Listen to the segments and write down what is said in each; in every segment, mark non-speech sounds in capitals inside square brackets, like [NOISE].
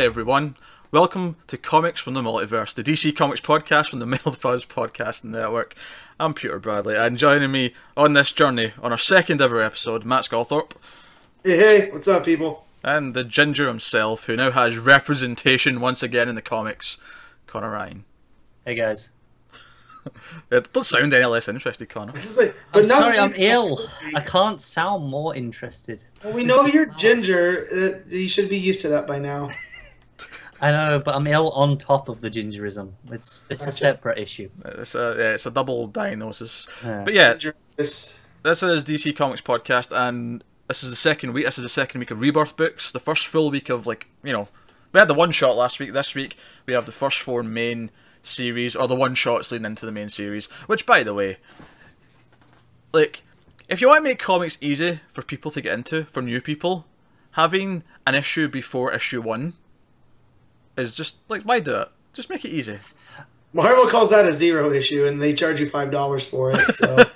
Hi everyone. Welcome to Comics from the Multiverse, the DC Comics podcast from the [LAUGHS] Mailed Buzz Podcast Network. I'm Peter Bradley, and joining me on this journey, on our second ever episode, Matt Sculthorpe, Hey, hey, what's up, people? and the Ginger himself, who now has representation once again in the comics, Connor Ryan. Hey guys. [LAUGHS] It don't sound any less interested, Connor. This is like, I'm but sorry, I'm ill. comics this week- I can't sound more interested. Well, we know you're hard. ginger. Uh, you should be used to that by now. [LAUGHS] I know, but I'm ill on top of the gingerism. It's it's a separate issue. It's a yeah, it's a double diagnosis. Yeah. But yeah, this- this is DC Comics podcast, and this is the second week. This is the second week of Rebirth books. The first full week of like you know, we had the one shot last week. This week we have the first four main series, or the one shots leading into the main series. Which, by the way, like if you want to make comics easy for people to get into, for new people, having an issue before issue one is just like why do it? Just make it easy. Marvel calls that a zero issue, and they charge you five dollars for it. So. [LAUGHS]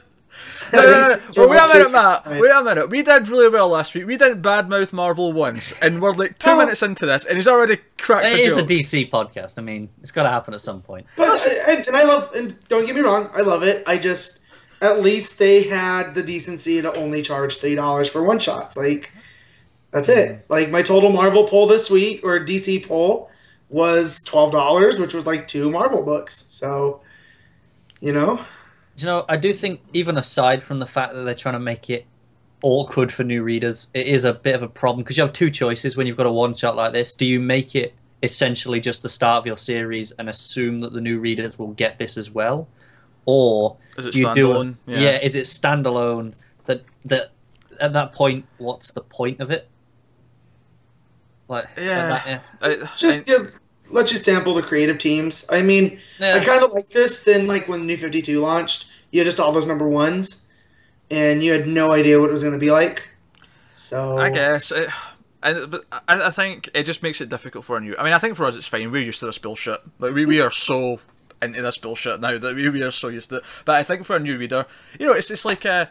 No, no, no, At least no. [LAUGHS] Well, wait a minute, Matt. Wait a minute. We did really well last week. We didn't badmouth Marvel once, and we're like two Oh. minutes into this, and he's already cracked It the is a. DC podcast. I mean, it's got to happen at some point. But uh, and, and I love, and don't get me wrong, I love it. I just, at least they had the decency to only charge three dollars for one shots. Like, that's it. Mm-hmm. Like my total Marvel poll this week or DC pull was twelve dollars, which was like two Marvel books. So, you know, You know, I do think even aside from the fact that they're trying to make it awkward for new readers, it is a bit of a problem because you have two choices when you've got a one shot like this. Do you make it essentially just the start of your series and assume that the new readers will get this as well, or Is it do you do it- standalone? yeah. Yeah. is it standalone? That that at that point, what's the point of it? Like, Yeah. that- yeah. I- just I- yeah, let you sample the creative teams. I mean, Yeah. I kind of like this. Then, like when New Fifty Two launched, you had just all those number ones, and you had no idea what it was going to be like. So I guess. It, I, but I, I think it just makes it difficult for a new. I mean, I think for us it's fine. We're used to this bullshit. Like we, we are so into this bullshit now that we, we are so used to it. But I think for a new reader, you know, it's it's like uh,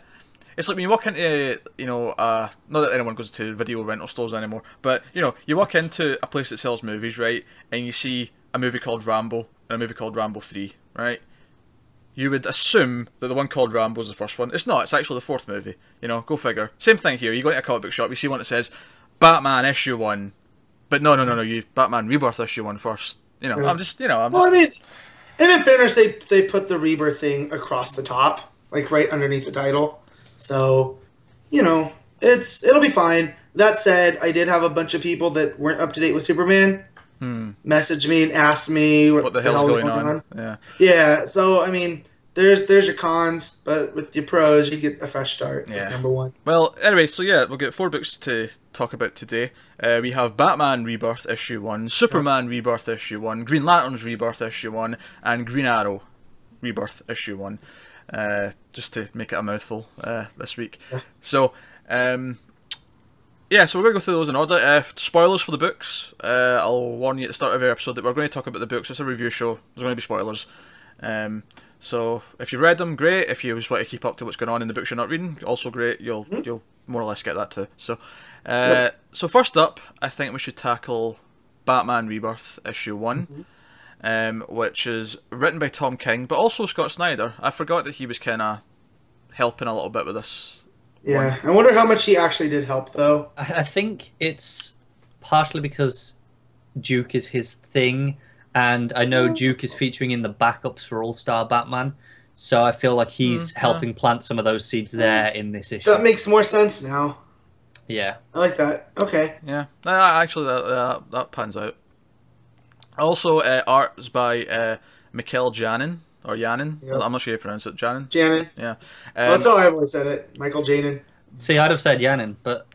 it's like when you walk into you know, uh, not that anyone goes to video rental stores anymore, but you know, you walk into a place that sells movies, right, and you see a movie called Rambo and a movie called Rambo Three, right. You would assume that the one called Rambo is the first one. It's not. It's actually the fourth movie. You know, go figure. Same thing here. You go into a comic book shop, you see one that says Batman issue one, but no, no, no, no. You Batman Rebirth issue one first. You know, I'm just, you know, I'm Well, just. I mean, and in fairness, they they put the rebirth thing across the top, like right underneath the title. So, you know, it's it'll be fine. That said, I did have a bunch of people that weren't up to date with Superman message me and ask me what, Hmm. what the hell's was going on? Yeah. Yeah, so I mean, there's there's your cons, but with your pros, you get a fresh start. Yeah. number one. Well, anyway, so yeah, we'll get four books to talk about today. Uh, we have Batman Rebirth issue one, Superman Rebirth issue one, Green Lantern's Rebirth issue one, and Green Arrow Rebirth issue one. Uh, just to make it a mouthful uh, this week. So, um, yeah, so we're going to go through those in order. Uh, spoilers for the books. Uh, I'll warn you at the start of every episode that we're going to talk about the books. It's a review show. There's going to be spoilers. Um, so if you've read them, great. If you just want to keep up to what's going on in the books you're not reading, also great. You'll you'll more or less get that too. So, uh, so first up, I think we should tackle Batman Rebirth issue one, um, which is written by Tom King, but also Scott Snyder. I forgot that he was kind of helping a little bit with this. Yeah, I wonder how much he actually did help though. I, I think it's partially because Duke is his thing, and I know Duke is featuring in the backups for All Star Batman. So I feel like he's Mm, yeah. helping plant some of those seeds there in this issue. That makes more sense now. yeah, I like that. Okay. Yeah, no, actually, that that, that pans out. Also, uh, art's by uh, Mikel Janin or Janin. Yep. I'm not sure how you pronounce it. Janin. Janin. Yeah. Um, That's how I've always said it. Michael Janin. see, I'd have said Yanin, but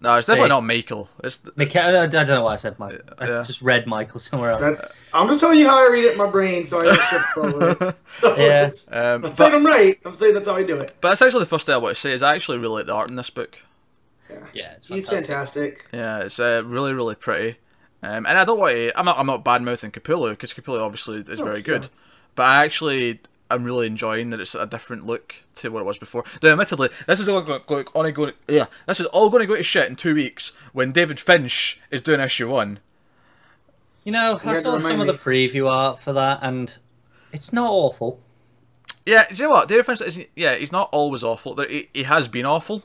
no, it's definitely not Michael. It's Mika- I I don't know why I said Michael. I Yeah. just read Michael somewhere else. That, I'm just telling you how I read it in my brain, so I don't trip over it. [LAUGHS] [LAUGHS] So Yeah. it's- um, I'm but, saying I'm right. I'm saying that's how I do it. but that's actually the first thing I want to say is I actually really like the art in this book. Yeah, it's He's fantastic. fantastic. Yeah, it's uh, really really pretty. Um, and I don't want to. I'm not. I'm not bad mouthing Capullo because Capullo obviously is Oh, very yeah. good. But I actually I'm really enjoying that it's a different look to what it was before. Now, admittedly, this is all going, going, going, yeah, this is all going to go to shit in two weeks when David Finch is doing issue one. You know, I saw some of the preview art for that, and it's not awful. Yeah, you know what? The difference is, yeah, he's not always awful. There- He, he has been awful.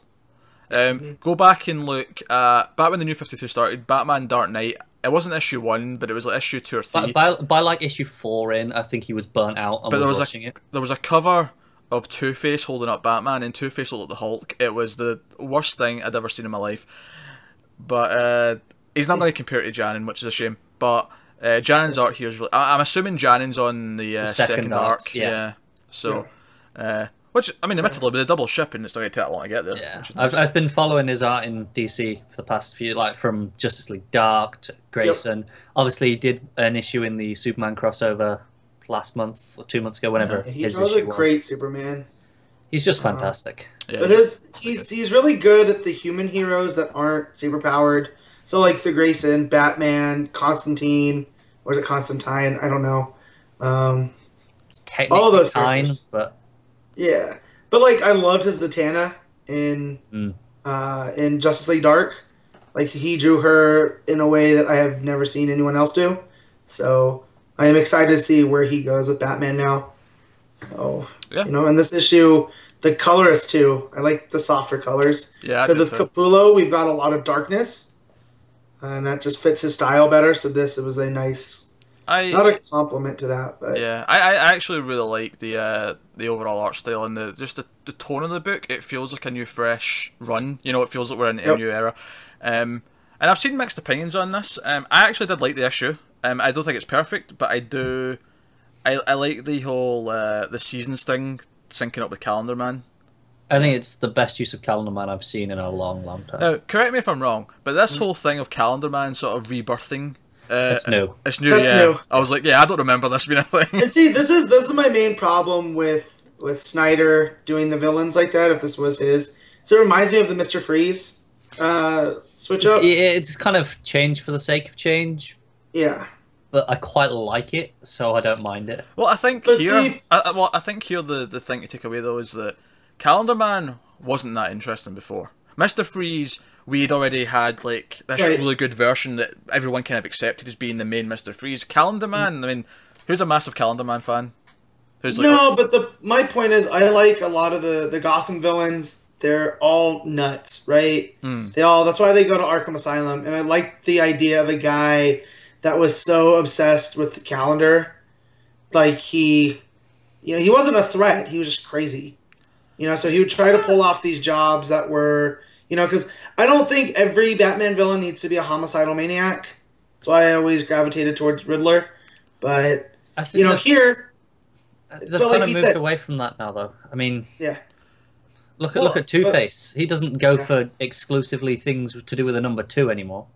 Um, Go back and look at back when the new Fifty Two started. Batman Dark Knight. It wasn't issue one, but it was like issue two or three. By, by, by like issue four in, I think he was burnt out but there was was rushing a it. there was a cover of Two Face holding up Batman, and Two Face looked like the Hulk. It was the worst thing I'd ever seen in my life. But uh, he's not going to compare it to Janin, which is a shame. But uh, Janin's art here is really. I- I'm assuming Janin's on the, uh, The second, second arc. arcs, Yeah. yeah. So, uh, which I mean, admittedly, with a little bit a double shipping, it's not going to take that long to get there. Yeah, which is I've. I've been following his art in DC for the past few, like from Justice League Dark to Grayson. Obviously, he did an issue in the Superman crossover last month or two months ago, whenever He his draws a issue was. great Superman. He's just fantastic. yeah. But his, he's he's really good at the human heroes that aren't super powered. So like the Grayson, Batman, Constantine, or is it Constantine? I don't know. Um, It's technically All of those fine, characters. but yeah, but like I loved his Zatanna in Mm. uh, in Justice League Dark. Like he drew her in a way that I have never seen anyone else do. So I am excited to see where he goes with Batman now. So Yeah. you know, in this issue, the colorist too. I like the softer colors. Yeah, because with too. Capullo, we've got a lot of darkness, and that just fits his style better. So this it was a nice, I not a compliment to that, but Yeah, I, I actually really like the uh, the overall art style and the just the, the tone of the book. It feels like a new, fresh run. You know, it feels like we're in a new era. Um, and I've seen mixed opinions on this. Um, I actually did like the issue. Um, I don't think it's perfect, but I do. I, I like the whole uh, the seasons thing syncing up with Calendar Man. I think it's the best use of Calendar Man I've seen in a long, long time. Now, correct me if I'm wrong, but this whole thing of Calendar Man sort of rebirthing. Uh, It's new. It's new. That's yeah. new. I was like, yeah, I don't remember this being a thing. and see, this is this is my main problem with with Snyder doing the villains like that. If this was his, so it reminds me of the Mister Freeze uh, switch It's, up. it's kind of change for the sake of change, Yeah, but I quite like it, so I don't mind it. Well, I think But here, see- I, I- well, I think here the the thing to take away though is that Calendar Man wasn't that interesting before. Mister Freeze, we'd already had like this Right. really good version that everyone kind of accepted as being the main Mister Freeze. Calendar mm. Man, I mean, who's a massive Calendar Man fan? Who's like, no, but the my point is, I like a lot of the the Gotham villains. They're all nuts, right? Mm. They all. That's why they go to Arkham Asylum, and I like the idea of a guy that was so obsessed with the calendar, like he, you know, he wasn't a threat. He was just crazy, you know. So he would try to pull off these jobs that were, you know, because I don't think every Batman villain needs to be a homicidal maniac. That's why I always gravitated towards Riddler, but I think you know, here, they've but kind like of moved said- away from that now, though. I mean, yeah. look at Well, look at Two Face. He doesn't go for exclusively things to do with a number two anymore.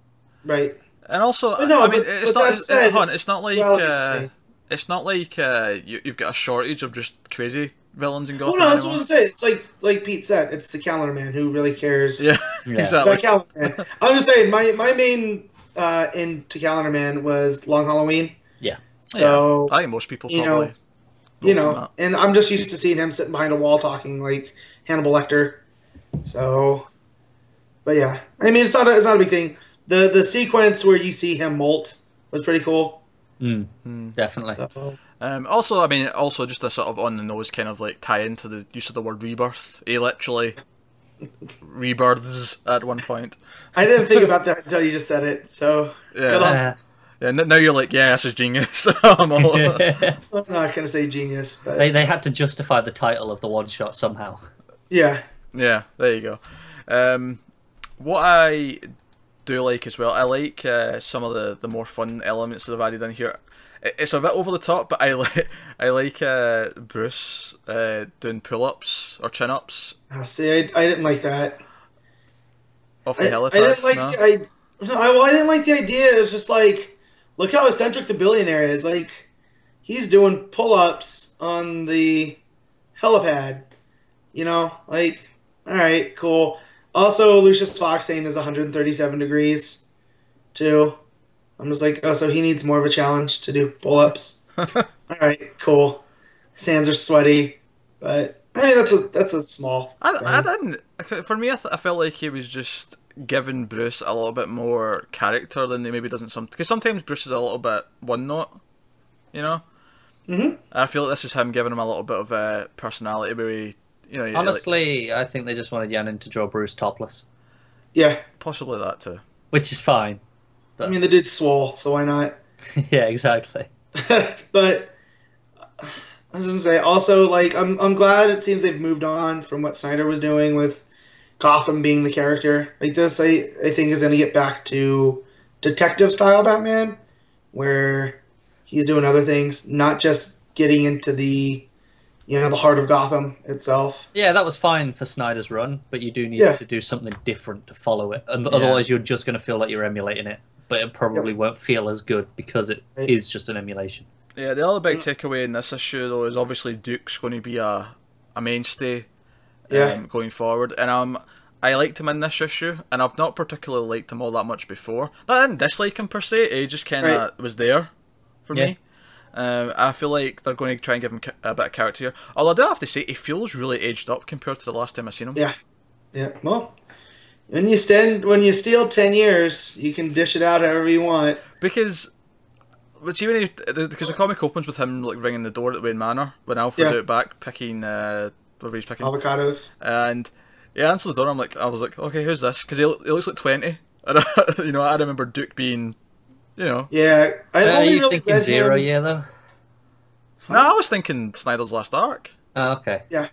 Right. and also, But no, I mean, but- it's but not. It's, said, it's not like. well, uh, it's- it's not like uh, you, you've got a shortage of just crazy villains in Well, no, that's what anymore. I'm saying. It's like like Pete said, it's the calendar man who really cares. Yeah, [LAUGHS] Yeah. Exactly. calendar man. I'm just saying, my my main uh, into calendar man was Long Halloween. Yeah. So I think most people you probably. know, you know, that. and I'm just used to seeing him sitting behind a wall talking like Hannibal Lecter. So, but yeah, I mean, it's not a, it's not a big thing. The the sequence where you see him molt was pretty cool. Mm, definitely. So, Um, also, I mean, also just a sort of on the nose kind of like tie into the use of the word rebirth. He literally rebirths at one point. I didn't think about that until you just said it. So Yeah. Uh, Yeah, n- now you're like, yeah, this is genius. [LAUGHS] I'm all- [LAUGHS] I'm not gonna say genius, but they they had to justify the title of the one shot somehow. yeah. yeah, there you go. Um, what I do like as well, I like uh, some of the, the more fun elements that they've added in here. It- It's a bit over the top, but I like [LAUGHS] I like uh, Bruce uh, doing pull ups or chin ups Oh, see, I, I didn't like that. off I, the I helipad. didn't like no? the, I, no, I, well, I didn't like the idea. It was just like, look how eccentric the billionaire is. Like, he's doing pull-ups on the helipad. You know, like, all right, cool. Also, Lucius Fox saying is 137 degrees, too. I'm just like, oh, so he needs more of a challenge to do pull-ups. [LAUGHS] all right, cool. His hands are sweaty, but I mean that's a that's a small. I, I didn't. For me, I, th- I felt like he was just giving Bruce a little bit more character than they maybe doesn't some because sometimes Bruce is a little bit one note, you know. Mhm. I feel like this is him giving him a little bit of a personality where he, you know, like- Honestly, I think they just wanted Yannin to draw Bruce topless, Yeah, possibly that too. which is fine. I mean the dude's swole, so why not? [LAUGHS] [LAUGHS] yeah, exactly. but I was just gonna say also like I'm I'm glad it seems they've moved on from what Snyder was doing with Gotham being the character. Like this I, I think is gonna get back to detective style Batman, where he's doing other things, not just getting into the you know, the heart of Gotham itself. Yeah, that was fine for Snyder's run, but you do need Yeah. to do something different to follow it, and otherwise you're just going to feel like you're emulating it. But it probably won't feel as good because it Right. is just an emulation. Yeah, the other big Mm. takeaway in this issue though is obviously Duke's going to be a a mainstay Yeah. um, going forward, and um, I liked him in this issue, and I've not particularly liked him all that much before. I didn't dislike him per se; he just kind of Right. was there for Yeah. me. Um, I feel like they're going to try and give him a bit of character here. Although I do have to say, he feels really aged up compared to the last time I seen him. Yeah. Yeah. Well when you stand when you steal ten years, you can dish it out however you want. Because, but see when he, because the comic opens with him like ringing the door at Wayne Manor when Alfred's Yeah. out back picking uh, whatever he's picking. Avocados. And he answers the door. I'm like, I was like, okay, who's this? Because he, he looks like twenty. [LAUGHS] And I, you know, I remember Duke being, you know, Yeah. I Uh, are you really thinking Zero him- Year though? no, I was thinking Snyder's last arc. Oh, okay. Yeah,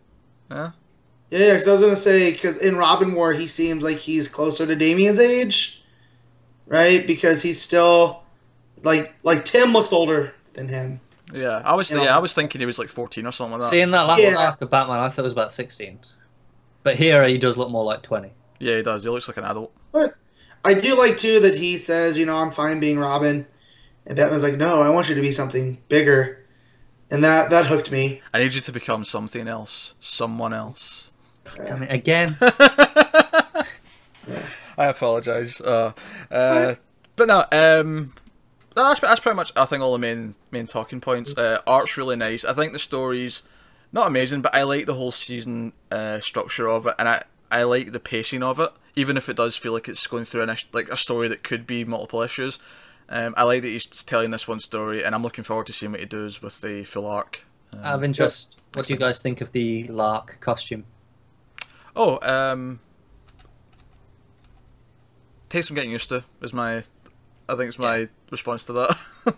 Yeah, yeah, because I was gonna say because in Robin War he seems like he's closer to Damian's age, right? Because he's still like like Tim looks older than him. yeah. I was, You yeah, I was thinking he was like fourteen or something like that. See, in that last Yeah. arc of Batman, I thought it was about 16. But here he does look more like 20. Yeah, he does. He looks like an adult. But I do like too that he says, you know, I'm fine being Robin, and Batman's like, no, I want you to be something bigger, and that that hooked me. I need you to become something else, someone else. Damn it, again. [LAUGHS] I apologize. Uh, uh, but no, um, that's, that's pretty much I think all the main main talking points. Uh, art's really nice. I think the story's not amazing, but I like the whole season uh, structure of it, and I I like the pacing of it, even if it does feel like it's going through an ish- like a story that could be multiple issues. Um, I like that he's telling this one story, and I'm looking forward to seeing what he does with the full arc. Um, Out of interest, what do you guys think of the Lark costume? Oh, um, takes some getting used to. Is my, I think it's my response to that. [LAUGHS]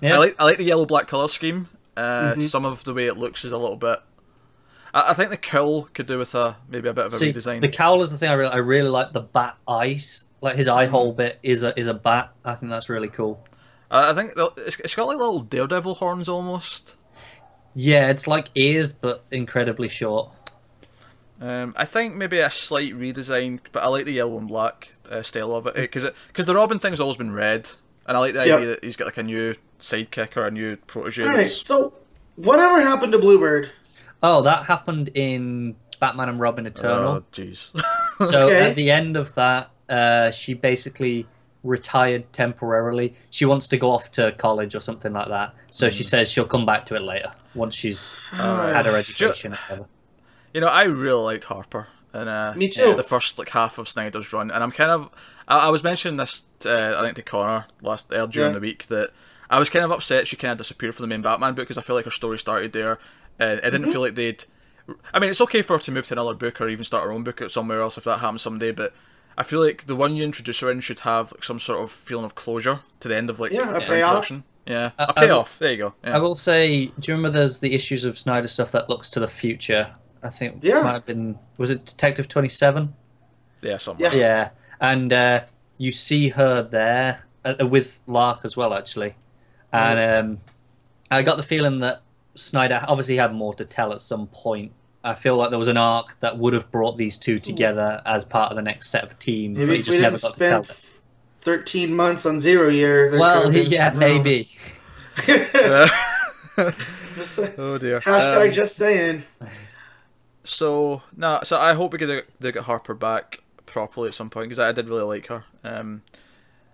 Yeah. I like I like the yellow black color scheme. Uh, Mhm. Some of the way it looks is a little bit. I, I think the cowl could do with a maybe a bit of a See, redesign. the cowl is the thing I really, I really like the bat eyes. Like his eye hole bit is a is a bat. I think that's really cool. Uh, I think it's, it's got like little daredevil horns almost. Yeah, it's like ears but incredibly short. Um, I think maybe a slight redesign, but I like the yellow and black uh, style of it because because the Robin thing's always been red, and I like the Yep. idea that he's got like a new sidekick or a new protege. All right, so whatever happened to Bluebird? Oh, that happened in Batman and Robin Eternal. Oh, jeez. [LAUGHS] So Okay. at the end of that, uh, she basically retired temporarily. She wants to go off to college or something like that. So she says she'll come back to it later once she's [SIGHS] had her education. Or whatever. You know, I really liked Harper and uh, Me too. the first like half of Snyder's run, and I'm kind of I, I was mentioning this uh, I think to Connor last earlier during Yeah. the week that I was kind of upset she kind of disappeared from the main Batman book because I feel like her story started there, and it didn't Mm-hmm. feel like they'd. I mean, it's okay for her to move to another book or even start her own book out somewhere else if that happens someday, but. I feel like the one you introduce her in should have like, some sort of feeling of closure to the end of like Yeah, a the payoff. Yeah, I- a I will- payoff. There you go. Yeah. I will say, do you remember there's the issues of Snyder stuff that looks to the future? I think Yeah. it might have been was it Detective Twenty Seven? yeah, somewhere. Yeah. Yeah, and uh, you see her there uh, with Lark as well, actually. And um, I got the feeling that Snyder obviously had more to tell at some point. I feel like there was an arc that would have brought these two together as part of the next set of team, but Maybe he just we never didn't got to tell spend them. thirteen months on Zero Year, Well, could yeah, some- maybe. [LAUGHS] Just oh dear. Hashtag Um, just saying. So no, so I hope we get to get Harper back properly at some point because I did really like her. Um,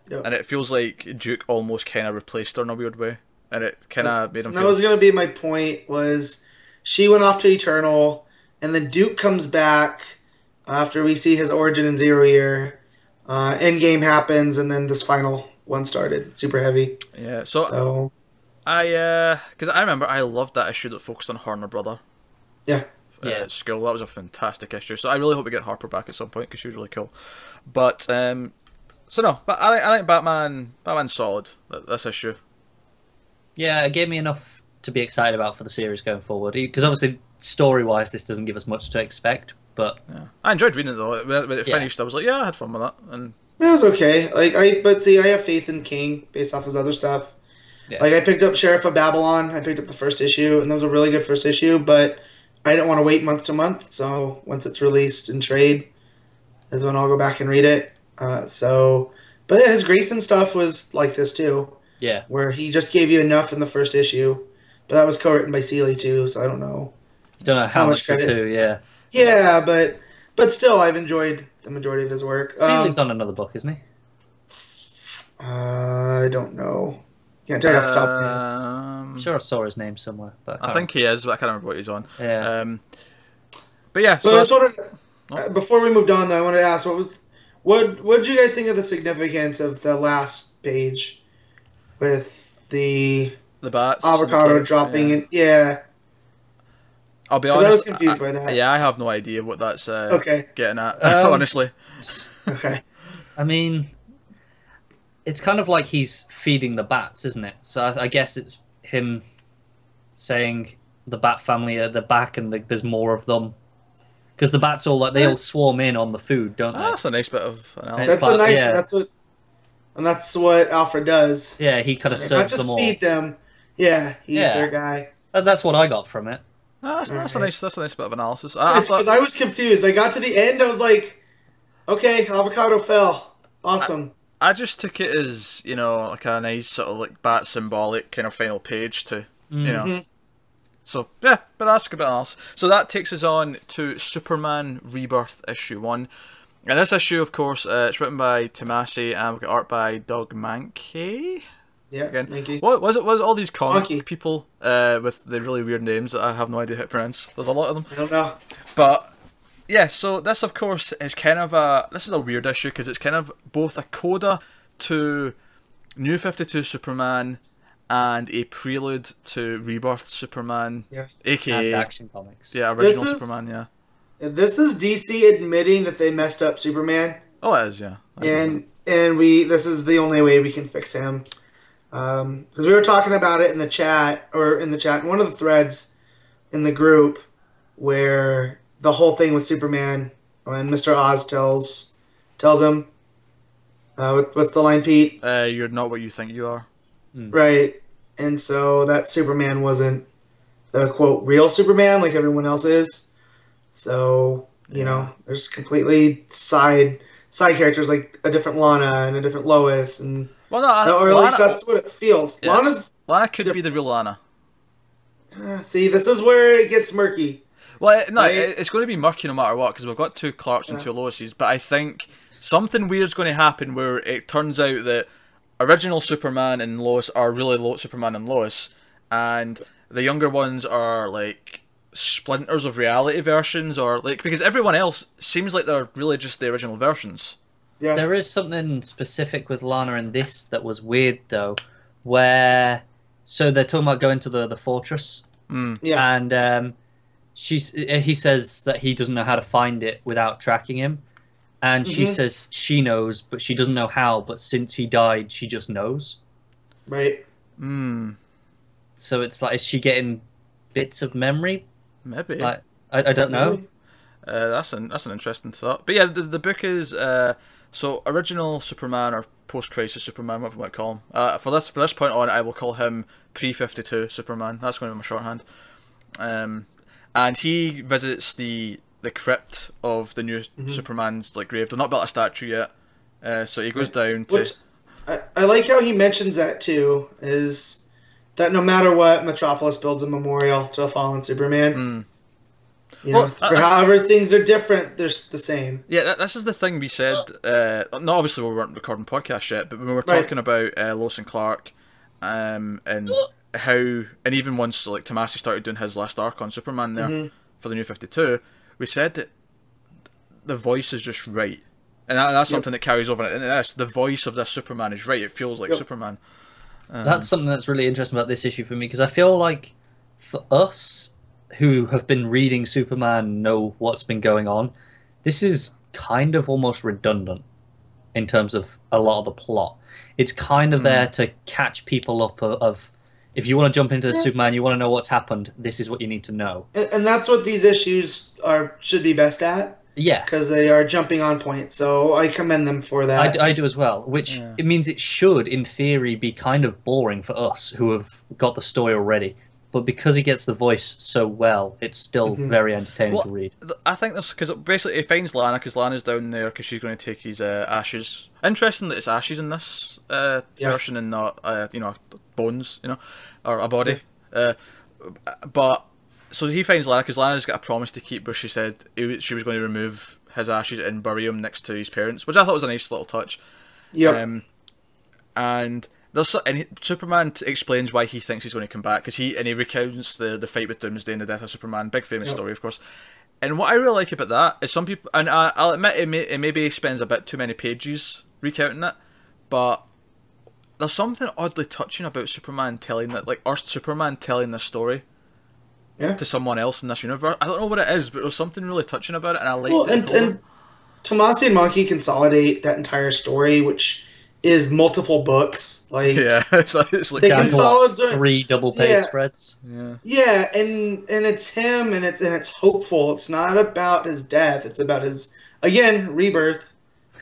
Yep. and it feels like Duke almost kind of replaced her in a weird way, and it kind of made him that feel. was gonna be my point. Was she went off to Eternal, and then Duke comes back, after we see his origin in Zero Year, uh, Endgame happens, and then this final one started. Super heavy. Yeah. So, So I, uh, because I remember I loved that issue that focused on her and her brother. yeah, uh, Yeah. at school. That was a fantastic issue. So I really hope we get Harper back at some point because she was really cool. But um, so no, but I, I think Batman. Batman's solid. th- This issue. Yeah, it gave me enough to be excited about for the series going forward. Because obviously, story wise, this doesn't give us much to expect. But Yeah. I enjoyed reading it though. When when it Yeah. finished, I was like, yeah, I had fun with that. And it was okay. Like I, but see, I have faith in King based off his other stuff. Yeah. Like I picked up Sheriff of Babylon. I picked up the first issue, and that was a really good first issue. But I didn't want to wait month to month. So once it's released in trade, is when I'll go back and read it. Uh, so, but yeah, his Grayson stuff was like this too, yeah, where he just gave you enough in the first issue. But that was co-written by Seeley too, so I don't know. you don't know how, How much, much credit? Yeah, Yeah, but but still, I've enjoyed the majority of his work. Um, on another book, isn't he? uh, I don't know. Can't tell you off the top. of my head. um, I'm sure I saw his name somewhere, but I think he is, but I can't remember what he's on. yeah. Um, but yeah, But so I just wanted, uh, before we moved on, though, I wanted to ask what was what what did you guys think of the significance of the last page with the the bats, and the avocado dropping yeah. in? Yeah, I'll be honest. I honest. was confused I- by that. Yeah, I have no idea what that's uh, Okay. getting at. [LAUGHS] Um, honestly, [LAUGHS] okay. I mean, it's kind of like he's feeding the bats, isn't it? So I, I guess it's him saying the bat family are the back and the, there's more of them. Because the bats all like they all swarm in on the food, don't Ah, they? that's a nice bit of analysis. That's a nice. yeah. That's what, and that's what Alfred does. Yeah, he kind of Not serves just them all. feed them. Yeah, he's Yeah. their guy. And That's what I got from it. Ah, that's, that's a nice. That's a nice bit of analysis. I, I Because thought, I was confused. I got to the end. I was like, okay, avocado fell. Awesome. I just took it as you know, like a nice sort of like bat symbolic kind of final page to you know. So yeah, but ask a good bit else. So that takes us on to Superman Rebirth issue one. And this issue, of course, uh, it's written by Tomasi and we've got art by Doug Mankey. yeah, Again, thank you. what was it? Was it all these comic Mahnke. people uh, with the really weird names that I have no idea how to pronounce? There's a lot of them. I don't know. But yeah, so this of course is kind of a this is a weird issue because it's kind of both a coda to New Fifty Two Superman and a prelude to Rebirth Superman, Yeah. And Action Comics. yeah original This is- Superman. Yeah. This is DC admitting that they messed up Superman, Oh, it is. Yeah. I and and we this is the only way we can fix him. Um, because we were talking about it in the chat or in the chat one of the threads in the group where the whole thing with Superman when Mister Oz tells tells him uh, what, what's the line, Pete? Uh, you're not what you think you are. Right. And so that Superman wasn't the quote real Superman like everyone else is. So, you know, there's completely side side characters like a different Lana and a different Lois and Well, no, I, or at least that's what it feels. Yeah. Lana's Lana could be the real Lana. uh, see, this is where it gets murky. Well, no, Right. it's going to be murky no matter what because we've got two Clarks and two Loises. But I think something weird's going to happen where it turns out that original Superman and Lois are really Lo- Superman and Lois, and the younger ones are like splinters of reality versions, or like because everyone else seems like they're really just the original versions. Yeah. There is something specific with Lana in this that was weird though, where so they're talking about going to the the fortress, yeah. and um, she's he says that he doesn't know how to find it without tracking him, and she Mhm. says she knows, but she doesn't know how. But since he died, she just knows. right. Hmm. So it's like, is she getting bits of memory? Maybe. Like I, I don't know. Uh, that's an that's an interesting thought. But yeah, the, the book is uh, so original Superman or post crisis Superman, whatever you might call him. Uh, for this for this point on, I will call him pre fifty two Superman. That's going to be my shorthand. Um, and he visits the the crypt of the new Superman's like grave. They're not built a statue yet, uh, so he goes down to. Which I, I like how he mentions that too, is that no matter what, Metropolis builds a memorial to a fallen Superman. Mm. You know, Well, for however things are different, they're the same. Yeah, that, this is the thing we said. Uh, not obviously we weren't recording podcast yet, but when we were Right. talking about uh, Lois and Clark, um, and how, and even once like Tomasi started doing his last arc on Superman there Mhm. for the New Fifty Two, we said that the voice is just right, and that, that's something that carries over. And this, the voice of this Superman is right. It feels like Yep. Superman. That's something that's really interesting about this issue for me because I feel like for us who have been reading Superman know what's been going on, this is kind of almost redundant in terms of a lot of the plot. It's kind of there to catch people up of, of if you want to jump into the Superman, you want to know what's happened, this is what you need to know. And, and that's what these issues are should be best at Yeah. because they are jumping on point. So I commend them for I, that. d- I do as well, which Yeah. it means it should, in theory, be kind of boring for us who have got the story already. But because he gets the voice so well, it's still Mhm. very entertaining Well, to read. I think this because basically he finds Lana because Lana's down there because she's going to take his uh, ashes. Interesting that it's ashes in this uh, Yeah. version and not uh, you know bones, you know, or a body. Uh, but so he finds Lana because Lana's got a promise to keep where she said she was going to remove his ashes and bury him next to his parents, which I thought was a nice little touch. yep. Um, and there's and he, Superman explains why he thinks he's going to come back because he and he recounts the the fight with Doomsday and the death of Superman, big famous Yep. story, of course. And what I really like about that is some people, and I, I'll admit it, may, it maybe spends a bit too many pages recounting it, but there's something oddly touching about Superman telling that, like, or Superman telling this story yeah. to someone else in this universe. I don't know what it is, but there's something really touching about it, and I like Well, it. and and Tomasi and Mahnke consolidate that entire story, which is multiple books. Like yeah, [LAUGHS] it's like, it's like They Down can to, what, consolidate- three double page Yeah. spreads. yeah. Yeah, and and it's him, and it's and it's hopeful. It's not about his death. It's about his again rebirth.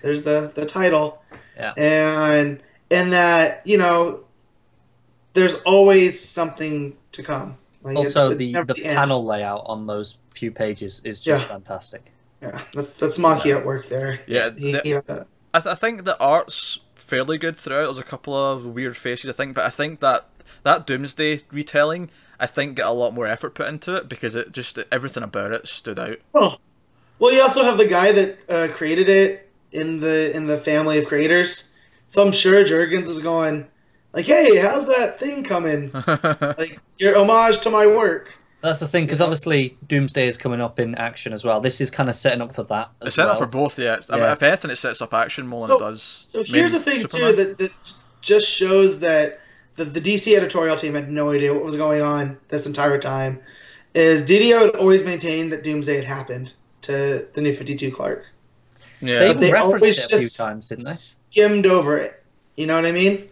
There's the the title, Yeah. and and that you know, there's always something to come. Like Also, it's the, never the end. panel layout on those few pages is just Yeah. fantastic. Yeah, that's that's Mahnke at work there. Yeah, he, the- he, uh, I, th- I think the art's fairly good throughout. There's a couple of weird faces, I think, but I think that that Doomsday retelling, I think, got a lot more effort put into it because it just everything about it stood out. oh. Well, you also have the guy that uh, created it in the in the family of creators. So I'm sure Jurgens is going like, "Hey, how's that thing coming? [LAUGHS] like your homage to my work." That's the thing, because obviously Doomsday is coming up in action as well. This is kind of setting up for that. As it's set well. up for both, yeah. It's, I mean, Yeah. if anything, it sets up action more So- than it does. So here's main the thing Superman. too that, that just shows that the, the DC editorial team had no idea what was going on this entire time. Is DiDio had always maintained that Doomsday had happened to the New Fifty Two Clark, Yeah, They- but they referenced always it a few just times, didn't they? skimmed over it. You know what I mean?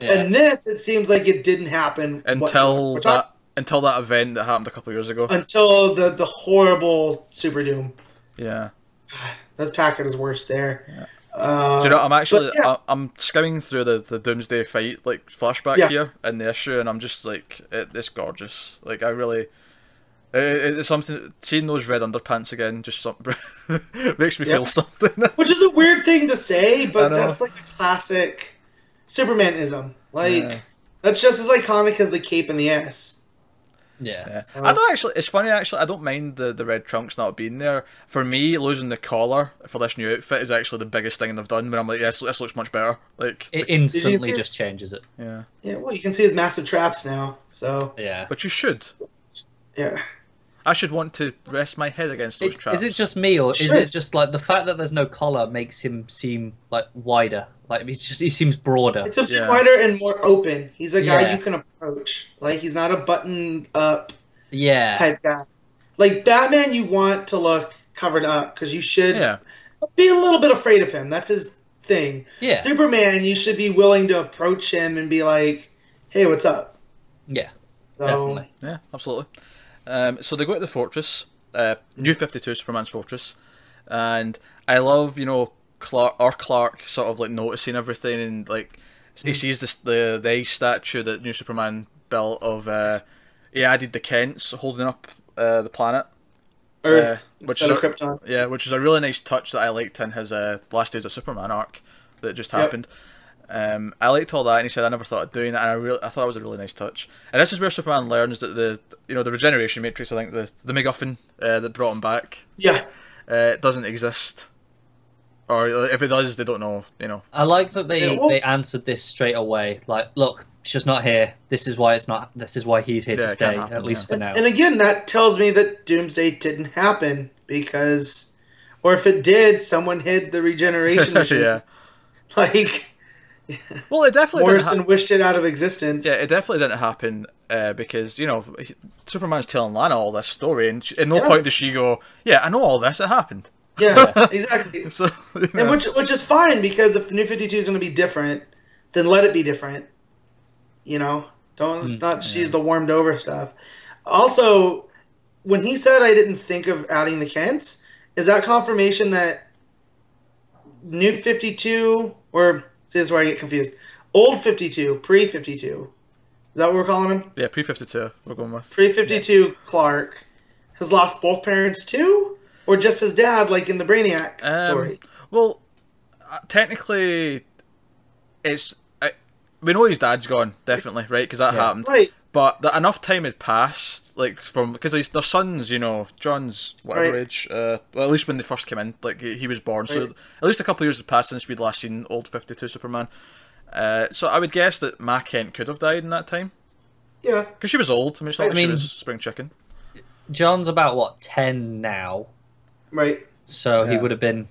Yeah. And this, it seems like it didn't happen until whatsoever. That talking- until that event that happened a couple years ago. until the the horrible Super Doom. Yeah. God, That's Packet is worse there. Uh, Do you know? I'm actually yeah. I, I'm skimming through the, the Doomsday fight like flashback Yeah. here in the issue, and I'm just like, it, it's gorgeous. Like I really, it, it's something. Seeing those red underpants again just some, [LAUGHS] makes me Yeah. feel something. [LAUGHS] Which is a weird thing to say, but that's like a classic Supermanism. Like Yeah. that's just as iconic as the cape and the S. yeah. Yeah. So- I don't actually. It's funny actually. I don't mind the, the red trunks not being there. For me, losing the collar for this new outfit is actually the biggest thing they've done. When I'm like, yes, this looks much better. Like, It instantly just his- changes it. yeah. Yeah, well, you can see his massive traps now. So Yeah. But you should. yeah, I should want to rest my head against those It, traps. is it just me, or is it just like the fact that there's no collar makes him seem like wider? Like he's just he seems broader. it's a Yeah. wider and more open. He's a guy Yeah. you can approach. Like he's not a button up Yeah. type guy. Like Batman, you want to look covered up because you should Yeah. be a little bit afraid of him. That's his thing. Yeah. Superman, you should be willing to approach him and be like, "Hey, what's up?" Yeah. So Definitely. Yeah, absolutely. Um, so they go to the fortress, uh, New Fifty Two, Superman's fortress, and I love you know Clark or Clark sort of like noticing everything and like he sees this the the ice statue that New Superman built of uh, he added the Kents holding up uh, the planet. Earth Uh, which is a- Krypton. Yeah, which is a really nice touch that I liked in his uh, Last Days of Superman arc that just Yep. happened. Um, I liked all that, and he said I never thought of doing that, and I really, I thought it was a really nice touch. And this is where Superman learns that the, you know, the regeneration matrix. I think the the MacGuffin uh, that brought him back Yeah, uh, doesn't exist, or if it does, they don't know. You know, I like that they Yeah, well- they answered this straight away. Like, look, she's not here. This is why it's not. This is why he's here Yeah, to stay. happen, at least yeah. for now. and again, that tells me that Doomsday didn't happen because or if it did, someone hid the regeneration [LAUGHS] machine. yeah. [LAUGHS] Like Well, it definitely didn't. Morrison Ha- wished it out of existence. yeah, it definitely didn't happen uh, because you know Superman's telling Lana all this story, and she, at no Yeah. point does she go, "Yeah, I know all this. It happened." Yeah, [LAUGHS] exactly. So, you know. And which which is fine because if the new Fifty Two is going to be different, then let it be different. You know, don't Mm, not she's the warmed over stuff. Also, when he said I didn't think of adding the Kents, is that confirmation that new Fifty Two or see this is where I get confused? Old Fifty Two, pre Fifty Two. Is that what we're calling him? yeah, pre fifty two. We're going with. Pre Fifty Two Clark has lost both parents too, or just his dad, like in the Brainiac Um, story. Well, uh, technically, it's. I, we know his dad's gone, definitely, right? Because that Yeah. happened. Right. But that enough time had passed, like from because their sons, you know, Jon's whatever Right. age. Uh, well, at least when they first came in, like he, he was born, so at least a couple of years had passed since we'd last seen old Fifty Two Superman. Uh, so I would guess that Ma Kent could have died in that time Yeah. because she was old. I mean, it's not I like she was spring chicken. Jon's about what ten now, Right. so he would have been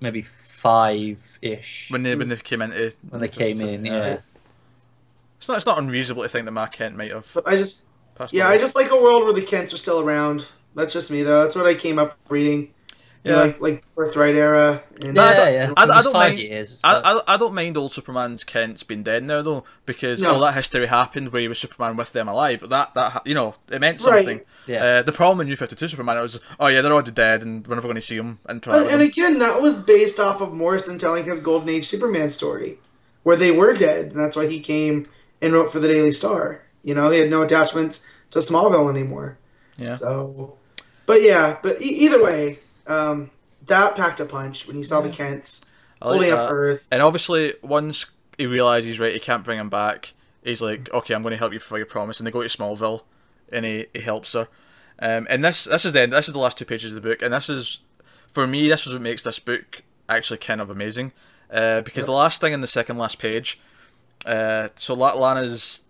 maybe five ish when they when they came into when they came in. Yeah, It's not it's not unreasonable to think that Ma Kent might have But I just yeah, away. I just like a world where the Kents are still around. That's just me though. That's what I came up reading. You know, Yeah. like like birthright era. And I yeah, don't- yeah. I- I don't five mind- years. so- I, I, I don't mind old Superman's Kent's been dead now though because No. all that history happened where he was Superman with them alive. That that ha- you know it meant Right. something. Yeah. Uh, the problem in New Fifty Two Superman was oh yeah they're already dead and we're never going to see them and interact and again, that was based off of Morrison telling his Golden Age Superman story, where they were dead, and that's why he came and wrote for the Daily Star. You know, he had no attachments to Smallville anymore. Yeah. So, but yeah, but e- either way, um, that packed a punch when you saw the Kents I like holding up. Earth. And obviously once he realizes right he can't bring him back, he's like okay I'm going to help you fulfill your promise and they go to Smallville and he, he helps her. Um, and this this is the end. This is the last two pages of the book, and this is for me. This is what makes this book actually kind of amazing, uh, because the last thing in the second last page, uh, so Lana's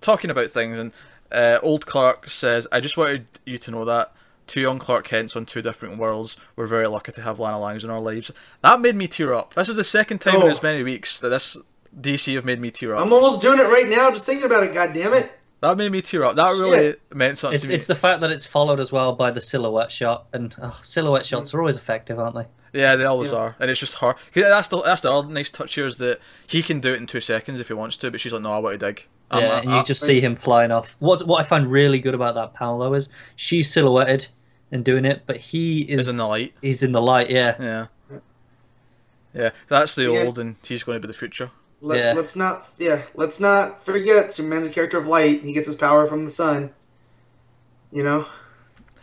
talking about things, and uh, old Clark says, "I just wanted you to know that." Two young Clark Kents on two different worlds. We're very lucky to have Lana Langs in our lives. That made me tear up. This is the second time in Oh. as many weeks that this DC have made me tear up. I'm almost doing it right now, just thinking about it. God damn it! That made me tear up. That really Shit. meant something it's to me. it's the fact that it's followed as well by the silhouette shot, and oh, silhouette shots are always effective, aren't they? Yeah, they always Yeah. are, and it's just her. 'cause That's the that's the other nice touch here is that he can do it in two seconds if he wants to, but she's like, no, I want to dig. I'm- Yeah, I- and you I- just see him flying off. What what I find really good about that panel though is she's silhouetted and doing it, but he is Is in the light. He's in the light, yeah. yeah, yeah. That's the Yeah. old, and he's going to be the future. Let, Yeah. Let's not, yeah, let's not forget Superman's a character of light. He gets his power from the sun. You know,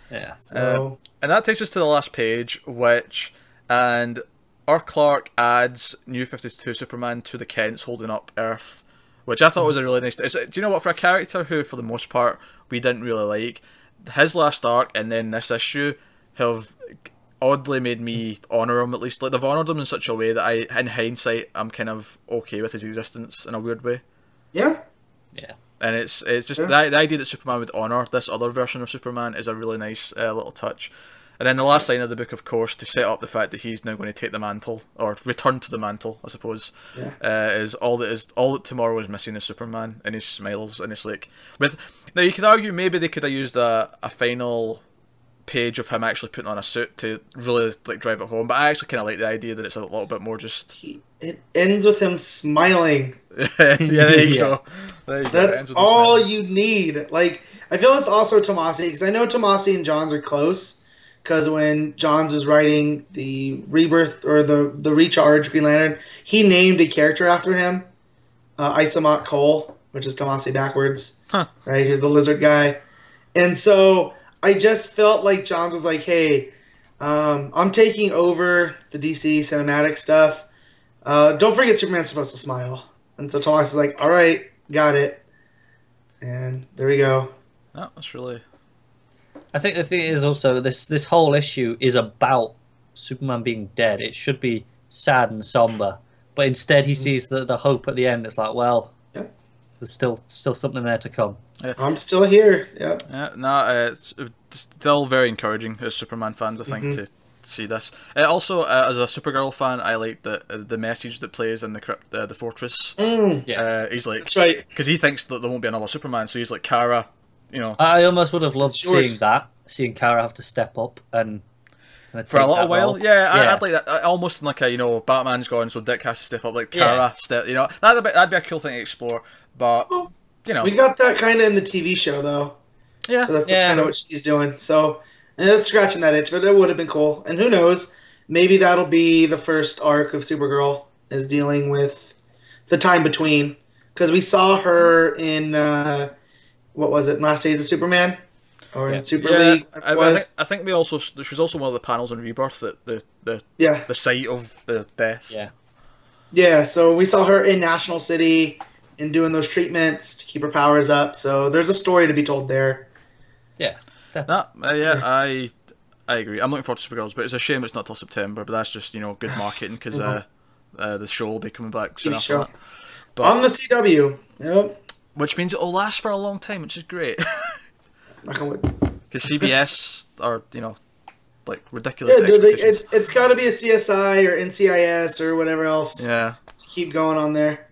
Yeah. so uh, And that takes us to the last page, which and our Clark adds New Fifty Two Superman to the Kents holding up Earth, which I thought was a really nice. Is do you know what? For a character who, for the most part, we didn't really like, his last arc and then this issue have oddly made me honor him at least. Like they've honored him in such a way that I, in hindsight, I'm kind of okay with his existence in a weird way. yeah, Yeah. And it's it's just Yeah. the, the idea that Superman would honor this other version of Superman is a really nice uh, little touch. And then the last line of the book, of course, to set up the fact that he's now going to take the mantle or return to the mantle, I suppose, Yeah. uh, is all that is all that tomorrow is missing is Superman, and he smiles, and it's like with now you could argue maybe they could have used a a final page of him actually putting on a suit to really like drive it home, but I actually kind of like the idea that it's a little bit more just he, it ends with him smiling. [LAUGHS] yeah, there you Yeah. go. There you That's ends all you need. Like, I feel it's also Tomasi because I know Tomasi and Johns are close. Because when Johns was writing the rebirth or the the recharge Green Lantern, he named a character after him, uh, Isamot Kol, which is Tomasi backwards. Huh. Right, he's the lizard guy, and so I just felt like Johns was like, "Hey, um, I'm taking over the DC cinematic stuff. Uh, don't forget Superman's supposed to smile." And so Thomas is like, "All right, got it." And there we go. Oh, that's really I think the thing is also this this whole issue is about Superman being dead. It should be sad and somber, but instead he sees the the hope at the end. It's like, well, Yeah. there's still still something there to come. I'm still here. Yeah. Yeah, no, uh, it's uh, still very encouraging as Superman fans, I think, Mhm. to see this. Uh, also, uh, as a Supergirl fan, I like the uh, the message that plays in the crypt, uh, the fortress. Yeah. Uh, he's like, That's right. because he thinks that there won't be another Superman, so he's like, Kara, you know, I almost would have loved It's yours. seeing that, seeing Kara have to step up and kinda for a take little while. role. Yeah, I, Yeah. I'd like that. I- Almost like a you know, Batman's gone, so Dick has to step up. Like Yeah. Kara, step. You know, that'd be that'd be a cool thing to explore. But you know, We got that kind of in the TV show though. yeah, So that's Yeah. kind of what she's doing. So and it's scratching that itch, but it would have been cool. And who knows? Maybe that'll be the first arc of Supergirl is dealing with the time between because we saw her in uh, what was it? Last Days of Superman or Yeah. in Super yeah. League? I, I, think. I think we also she was also one of the panels in Rebirth that the the yeah, the site of the death. Yeah. yeah. So we saw her in National City and doing those treatments to keep her powers up. So there's a story to be told there. Yeah. Nah, uh, yeah, I I agree. I'm looking forward to Supergirls, but it's a shame it's not till September. But that's just you know good marketing because uh, uh, the show will be coming back soon after that. But On the CW. Yep. which means it will last for a long time, which is great [LAUGHS] Knock on wood. because CBS are you know like ridiculous Yeah, dude, they, it's it's got to be a CSI or NCIS or whatever else yeah. to keep going on there.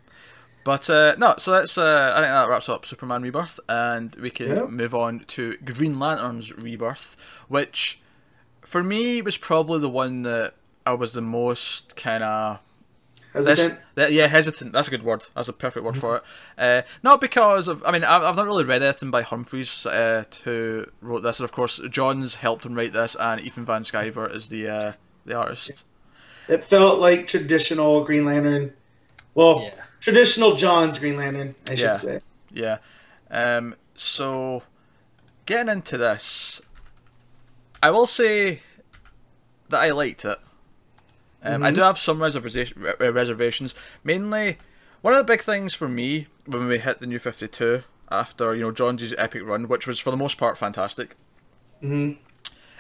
But uh, no, so that's uh, I think that wraps up Superman Rebirth, and we can Yeah. move on to Green Lantern's Rebirth, which for me was probably the one that I was the most kind of Hesitant. This, yeah, hesitant. That's a good word. That's a perfect word for it. Uh, not because of. I mean, I've, I've not really read anything by Humphries, uh, who wrote this, and of course, John's helped him write this, and Ethan Van Sciver is the uh, the artist. It felt like traditional Green Lantern. Well, Yeah. Traditional Johns' Green Lantern, I should Yeah. say. Yeah. Um. So, getting into this, I will say that I liked it. Um, I do have some reservation, reservations. Mainly, one of the big things for me when we hit the new Fifty Two after you know John's epic run, which was for the most part fantastic, Mhm.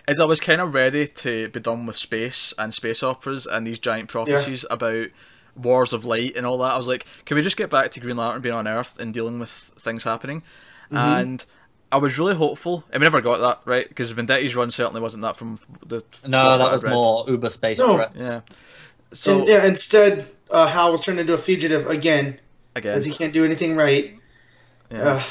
is I was kind of ready to be done with space and space operas and these giant prophecies about wars of light and all that. I was like, can we just get back to Green Lantern being on Earth and dealing with things happening? And I was really hopeful, and we never got that right because Venditti's run certainly wasn't that from the. No, that was more Uber space No. threats. Yeah. So and, yeah, instead, uh, Hal was turned into a fugitive again again, because he can't do anything right. yeah. Ugh.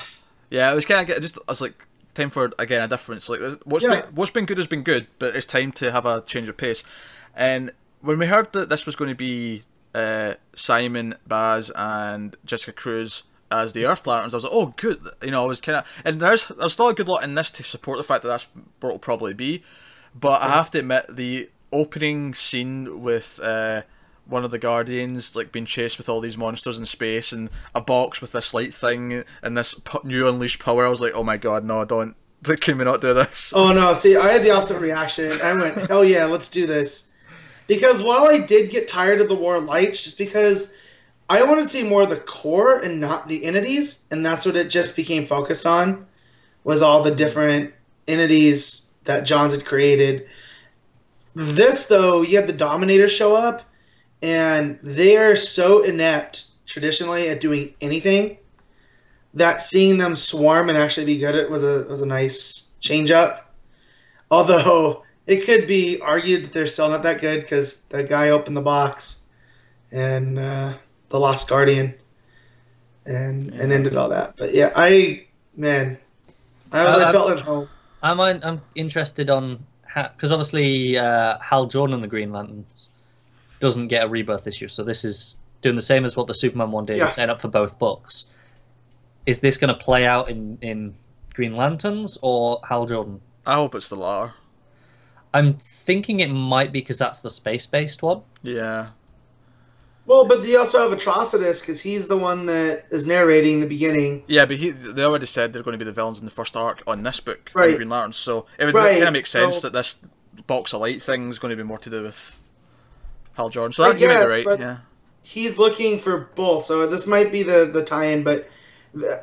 Yeah, it was kind of just. I was like, time for again a difference. Like, what's Yeah. been what's been good has been good, but it's time to have a change of pace. And when we heard that this was going to be uh, Simon, Baz, and Jessica Cruz as the Earth Lanterns, I was like, oh, good. You know, I was kind of, and there's there's still a good lot in this to support the fact that that's what it'll probably be. But I have to admit, the opening scene with. Uh, one of the Guardians like being chased with all these monsters in space and a box with this light thing and this new unleashed power. I was like, oh my god, no, I don't. [LAUGHS] Can we not do this? Oh no! See, I had the opposite reaction. I went, "Hell yeah, let's do this!" Because while I did get tired of the War of Lights, just because I wanted to see more of the core and not the entities, and that's what it just became focused on, was all the different entities that Johns had created. This though, you have the Dominator show up, and they are so inept traditionally at doing anything that seeing them swarm and actually be good at was a was a nice change up. Although it could be argued that they're still not that good because that guy opened the box and uh, the Lost Guardian and and ended all that. But yeah, I man, I was Uh, I felt at home. I'm I'm interested on how because obviously uh, Hal Jordan and the Green Lanterns doesn't get a rebirth issue, so this is doing the same as what the Superman one did, Yeah. set up for both books. Is this going to play out in in Green Lanterns or Hal Jordan? I hope it's the latter. I'm thinking it might be because that's the space based one. Yeah. Well, but you also have Atrocitus because he's the one that is narrating the beginning. Yeah, but he they already said they're going to be the villains in the first arc on this book, Right. Green Lantern. So it would Right, kind of make sense so- that this box of light thing is going to be more to do with Hal Jordan. So I that you might be guess, right. but- Yeah. he's looking for both. So this might be the the tie-in, but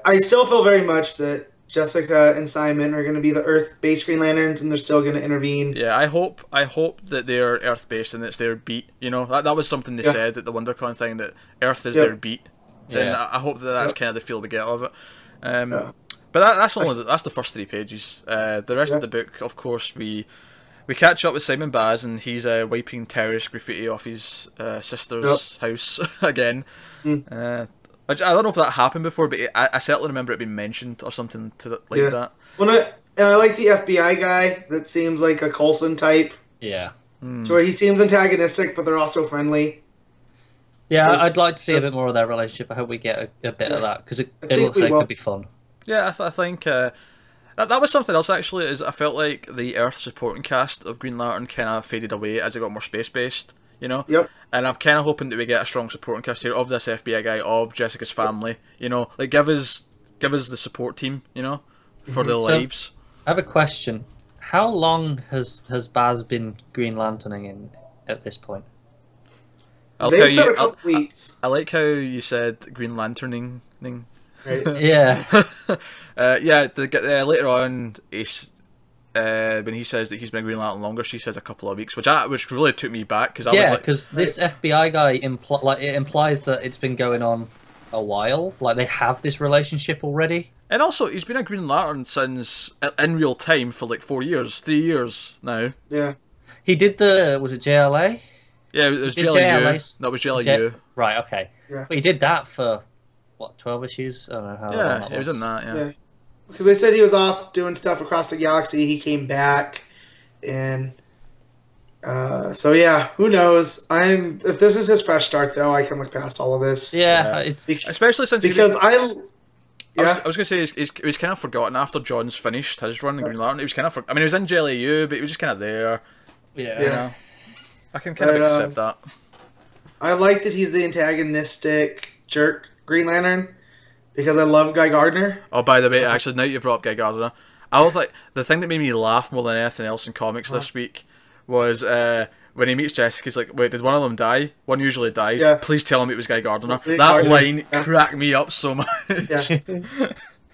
I still feel very much that Jessica and Simon are going to be the Earth-based Green Lanterns, and they're still going to intervene. Yeah, I hope I hope that they're Earth based and it's their beat. You know, that that was something they Yeah. said at the WonderCon thing that Earth is Yeah. their beat, and Yeah. I I hope that that's Yeah. kind of the feel we get of it. Um, Yeah. But that, that's only the, that's the first three pages. Uh, the rest Yeah. of the book, of course, we we catch up with Simon Baz, and he's uh, wiping terrorist graffiti off his uh, sister's house [LAUGHS] again. Mm. I don't know if that happened before, but it, I, I certainly remember it being mentioned or something to the, like Yeah. that. When I, and I like the FBI guy that seems like a Coulson type, Yeah. Mm. to where he seems antagonistic, but they're also friendly. Yeah, That's- I'd like to see a bit more of their relationship. I hope we get a, a bit Yeah. of that because it, it looks we like it will. could be fun. Yeah, I, th- I think uh, that, that was something else actually. Is I felt like the Earth supporting cast of Green Lantern kind of faded away as it got more space based. You know. Yep. And I'm kind of hoping that we get a strong supporting cast here of this FBI guy, of Jessica's family. You know, like give us give us the support team. You know, for their So- lives. I have a question. How long has has Baz been Green Lanterning in at this point? I'll they tell you. a couple I, weeks. I like how you said Green Lanterning. Right? [LAUGHS] [LAUGHS] Yeah. uh, yeah, the, uh, later on, Ace, uh, when he says that he's been a Green Lantern longer, she says a couple of weeks, which I, which really took me back because I was yeah, like, because this FBI guy impl- like it implies that it's been going on a while. Like they have this relationship already. and also he's been a Green Lantern since uh, in real time for like four years, three years now. Yeah. He did the was it JLA? Yeah, it was Did JLU. JLA No, it was JLU. J- right. Okay. Yeah. But he did that for what twelve issues? I don't know how. long yeah, that he was in that. Yeah. Yeah. Because they said he was off doing stuff across the galaxy. He came back, and uh, so yeah, who knows? I'm if this is his fresh start though, I can look past all of this. Yeah, Yeah. it's Be- Especially since he because was, I. I was, Yeah. I was gonna say he's, he's, he was kind of forgotten after Johns finished his run in Green Lantern. He was kind of, for, I mean, he was in JLU, but he was just kind of there. yeah. Yeah. know? I can kind of But, uh, accept that. I like that he's the antagonistic jerk Green Lantern because I love Guy Gardner. Oh, by the way, actually, now you brought up Guy Gardner, I was like, the thing that made me laugh more than anything else in comics this week was uh, when he meets Jessica. He's like, "Wait, did one of them die? One usually dies. Yeah. Please tell him it was Guy Gardner." Guy that Gardner, line yeah. cracked me up so much. Yeah. [LAUGHS]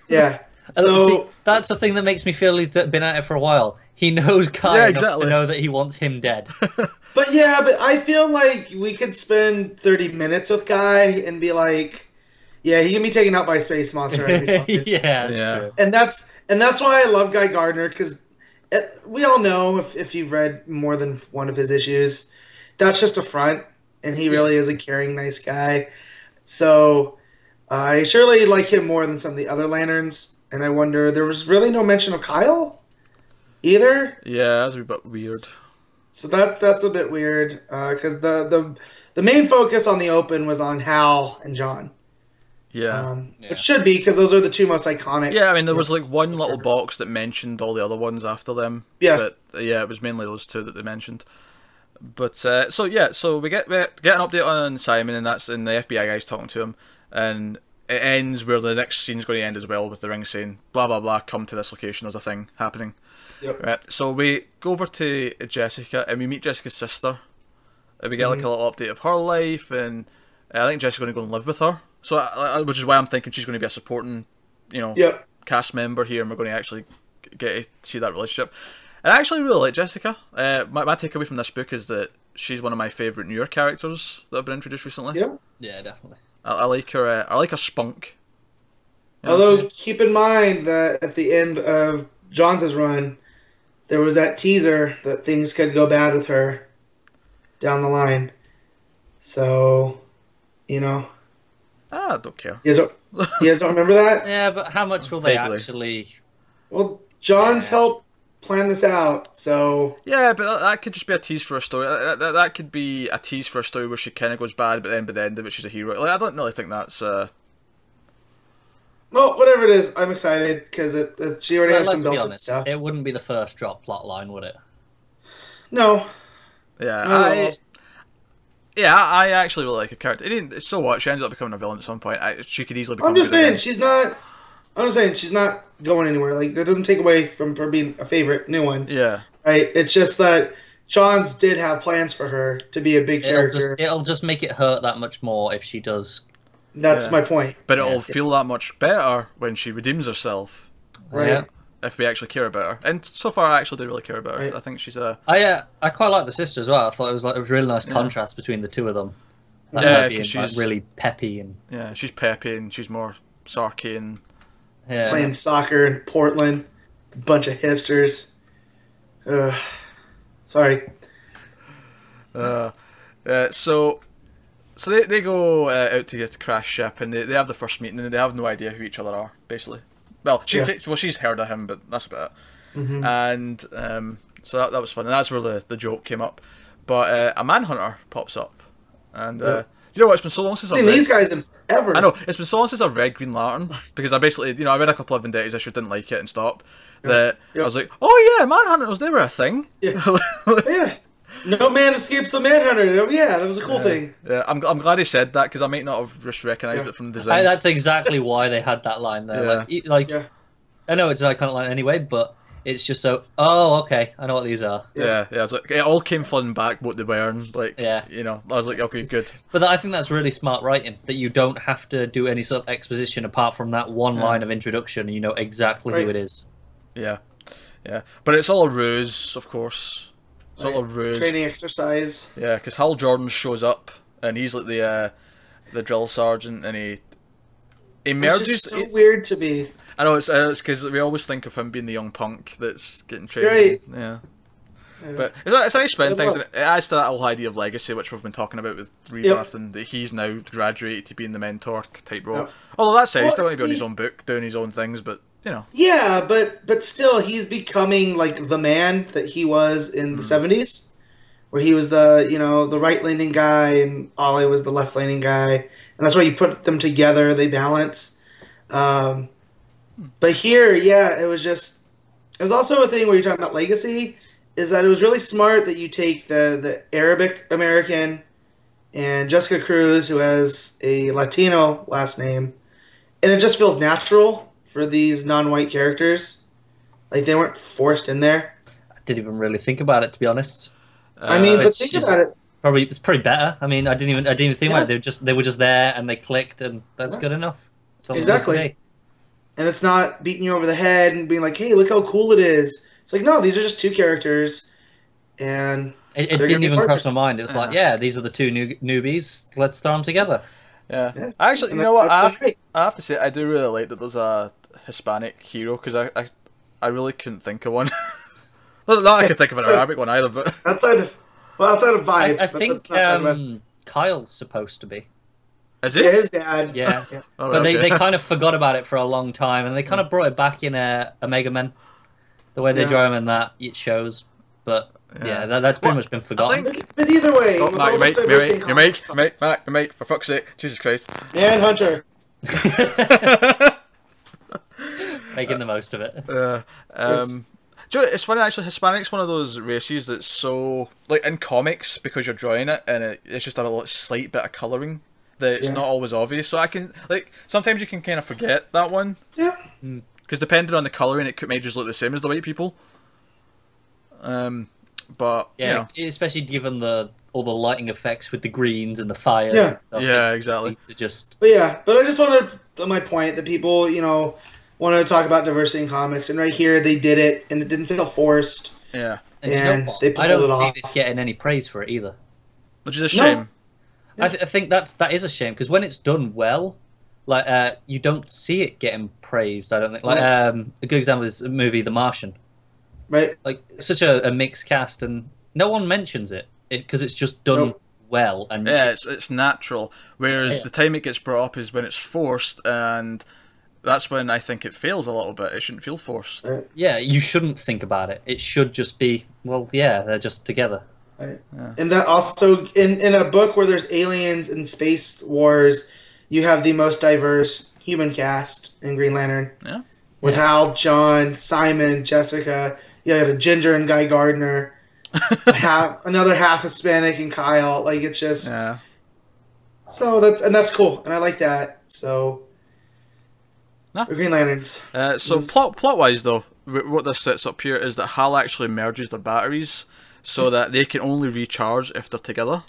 yeah. So see, that's the thing that makes me feel he's been at it for a while. He knows Guy Yeah, enough exactly. to know that he wants him dead. [LAUGHS] But yeah, but I feel like we could spend 30 minutes with Guy and be like, yeah, he can be taken out by a space monster. [LAUGHS] I'd be yeah, that's Yeah. true. and that's and that's why I love Guy Gardner because we all know if, if you've read more than one of his issues, that's just a front, and he really is a caring, nice guy. So I surely like him more than some of the other lanterns, and I wonder there was really no mention of Kyle either. yeah, that's a bit weird. So that that's a bit weird uh, because the the the main focus on the open was on Hal and John, Yeah. um, Yeah. which should be because those are the two most iconic. yeah, I mean, there was like one little Sure. box that mentioned all the other ones after them. Yeah. But yeah, it was mainly those two that they mentioned. But uh, so yeah, so we get we get an update on Simon, and that's and the FBI guys talking to him, and it ends where the next scene's going to end as well with the ring saying blah blah blah, come to this location. There's a thing happening. Yep. Right. So we go over to Jessica and we meet Jessica's sister. And we get like a little update of her life, and uh, I think Jessica's going to go and live with her. So, uh, which is why I'm thinking she's going to be a supporting, you know, Yep. cast member here, and we're going to actually get to see that relationship. And I actually really like Jessica. Uh, my, my takeaway from this book is that she's one of my favourite newer characters that have been introduced recently. Yeah. Yeah, definitely. I, I like her. Uh, I like her spunk. Yeah. Although keep in mind that at the end of Johns' run, there was that teaser that things could go bad with her down the line. So, you know, Ah, I don't care. you guys don't, you guys don't remember that? [LAUGHS] Yeah, but how much will they actually? Well, Johns Yeah. helped plan this out, so Yeah, but that, that could just be a tease for a story. That, that, that could be a tease for a story where she kind of goes bad, but then by the end of it, she's a hero. Like I don't really think that's. Uh, well, whatever it is, I'm excited because it, it, she already Well, has some be built-in honest. stuff. It wouldn't be the first drop plot line, would it? No, yeah, not at I. all. Yeah, I I actually really like her character. It didn't, so what? She ends up becoming a villain at some point. I, she could easily become. I'm just good saying again. she's not. I'm just saying she's not going anywhere. Like that doesn't take away from her being a favorite new one, Yeah, right? It's just that Johns did have plans for her to be a big It'll character. just it'll just make it hurt that much more if she does. That's Yeah. my point. but it'll Yeah. feel that much better when she redeems herself. Right. Yeah. If we actually care about her, and so far I actually do really care about her. Right. I think she's a I uh, I quite like the sister as well. I thought it was like it was a really nice contrast between the two of them. Like Yeah, her being 'cause like, she's- really peppy and yeah. She's peppy and she's more sarky and yeah. Playing soccer in Portland, a bunch of hipsters. Ugh. Sorry. Uh, uh, so, so they, they go uh, out to get to crash ship, and they, they have the first meeting, and they have no idea who each other are, basically. Well, she Yeah. well she's heard of him, but that's about it. Mhm. And um, so that, that was fun, and that's where the, the joke came up. But uh, a manhunter pops up, and uh, do you know what? It's been so long since I've Seen read. these guys in forever. I know it's been so long since I've read Green Lantern because I basically, you know, I read a couple of Venditti's I issue, didn't like it, and stopped. That Yeah. I was like, oh yeah, Manhunters, they were a thing. Yeah. [LAUGHS] Yeah. No man escapes the manhunter. Oh, yeah, that was a cool thing. Yeah, I'm, I'm glad he said that because I might not have just recognised Yeah. it from the I, design. that's exactly why they had that line there. Yeah. Like, like Yeah. I know it's an iconic line anyway, but it's just so. Oh, okay, I know what these are. yeah, yeah, it's like, it all came flooding back what they were, and like, Yeah. you know, I was like, okay, good. But I think that's really smart writing. That you don't have to do any sort of exposition apart from that one Yeah. line of introduction, and you know exactly who it is. Yeah, yeah, but it's all a ruse, of course. A Right. ruse. Training exercise. Yeah, because Hal Jordan shows up, and he's like the uh, the drill sergeant, and he he Which merges. is so weird to be. I know it's uh, it's because we always think of him being the young punk that's getting trained. Right. Yeah. Yeah. But it's a, it's a nice spin things, and it adds to that whole idea of legacy, which we've been talking about with Rebirth, and that he's now graduated to being the mentor type role. Yep. Although that said, he's still going to be on his own book, doing his own things, but you know, Yeah, but but still, he's becoming like the man that he was in Hmm. the seventies, where he was the you know the right leaning guy and Ollie was the left leaning guy, and that's why you put them together. They balance. Um, but here, yeah, it was just. It was also a thing where you're talking about legacy. Is that it was really smart that you take the the Arabic American, and Jessica Cruz, who has a Latino last name, and it just feels natural for these non-white characters. Like they weren't forced in there. I didn't even really think about it to be honest. I mean, Uh, but it's think about it. Probably it's probably better. I mean, I didn't even I didn't even think about it. They were just they were just there and they clicked and that's Yeah. good enough. That's all it needs to Exactly. be. And it's not beating you over the head and being like, "Hey, look how cool it is." It's like, no, these are just two characters, and It, it didn't even cross my mind. it It's like, yeah, these are the two new newbies. Let's throw them together. yeah. yes, Actually, and you know what? I have. I have to say, I do really like that there's a Hispanic hero because I, I I really couldn't think of one. [LAUGHS] not that I could think of an So- Arabic one either, but [LAUGHS] outside of well, outside of I, vibe. I but think that's not talking about- um, Kyle's supposed to be. is yeah, it? his dad. Yeah. Oh, But they, okay. they kind of forgot about it for a long time, and they kind of brought it back in uh, Omega Men. The way they Yeah. draw him in that, it shows. But yeah, Yeah. that, that's pretty Well, much been forgotten. think- But, but either way, Oh, with Mac, all your this mic, your diversity in your mic, comics, Mac, your mic, for fuck's sake, Jesus Christ. Man Hunter. [LAUGHS] Making the most of it. [LAUGHS] Uh, um, do you know, it's funny actually. Hispanic's one of those races that's so like in comics because you're drawing it and it, it's just a little slight bit of coloring that it's Yeah. not always obvious. So I can like sometimes you can kind of forget that one Yeah. because depending on the coloring, it could may just look the same as the white people. Um, but Yeah, you especially given the all the lighting effects with the greens and the fires. Yeah. and stuff. yeah, exactly. seems to just But yeah, but I just wanted to my point that people, you know, want to talk about diversity in comics, and right here they did it, and it didn't feel forced. Yeah, And, you know And what? they I don't it see off. this getting any praise for it either. which is a No. shame. I, th- I think that's that is a shame because when it's done well, like uh, you don't see it getting praised. I don't think. Like um, a good example is the movie The Martian. Right? Like such a, a mixed cast, and no one mentions it because it's just done Nope. well. And Yeah, it's it's natural. Whereas Yeah. the time it gets brought up is when it's forced, and that's when I think it fails a little bit. It shouldn't feel forced. Right. yeah, you shouldn't think about it. It should just be well, yeah, they're just together. Right. Yeah. And that also in in a book where there's aliens and space wars, you have the most diverse human cast in Green Lantern. Yeah. With Hal, John, Simon, Jessica. You have a Ginger and Guy Gardner. [LAUGHS] half another half Hispanic and Kyle. Like it's just Yeah. so that's and that's cool, and I like that. So. Nah. The Green Lanterns. Uh, so Yes. plot plot wise though, what this sets up here is that Hal actually merges their batteries so that they can only recharge if they're together.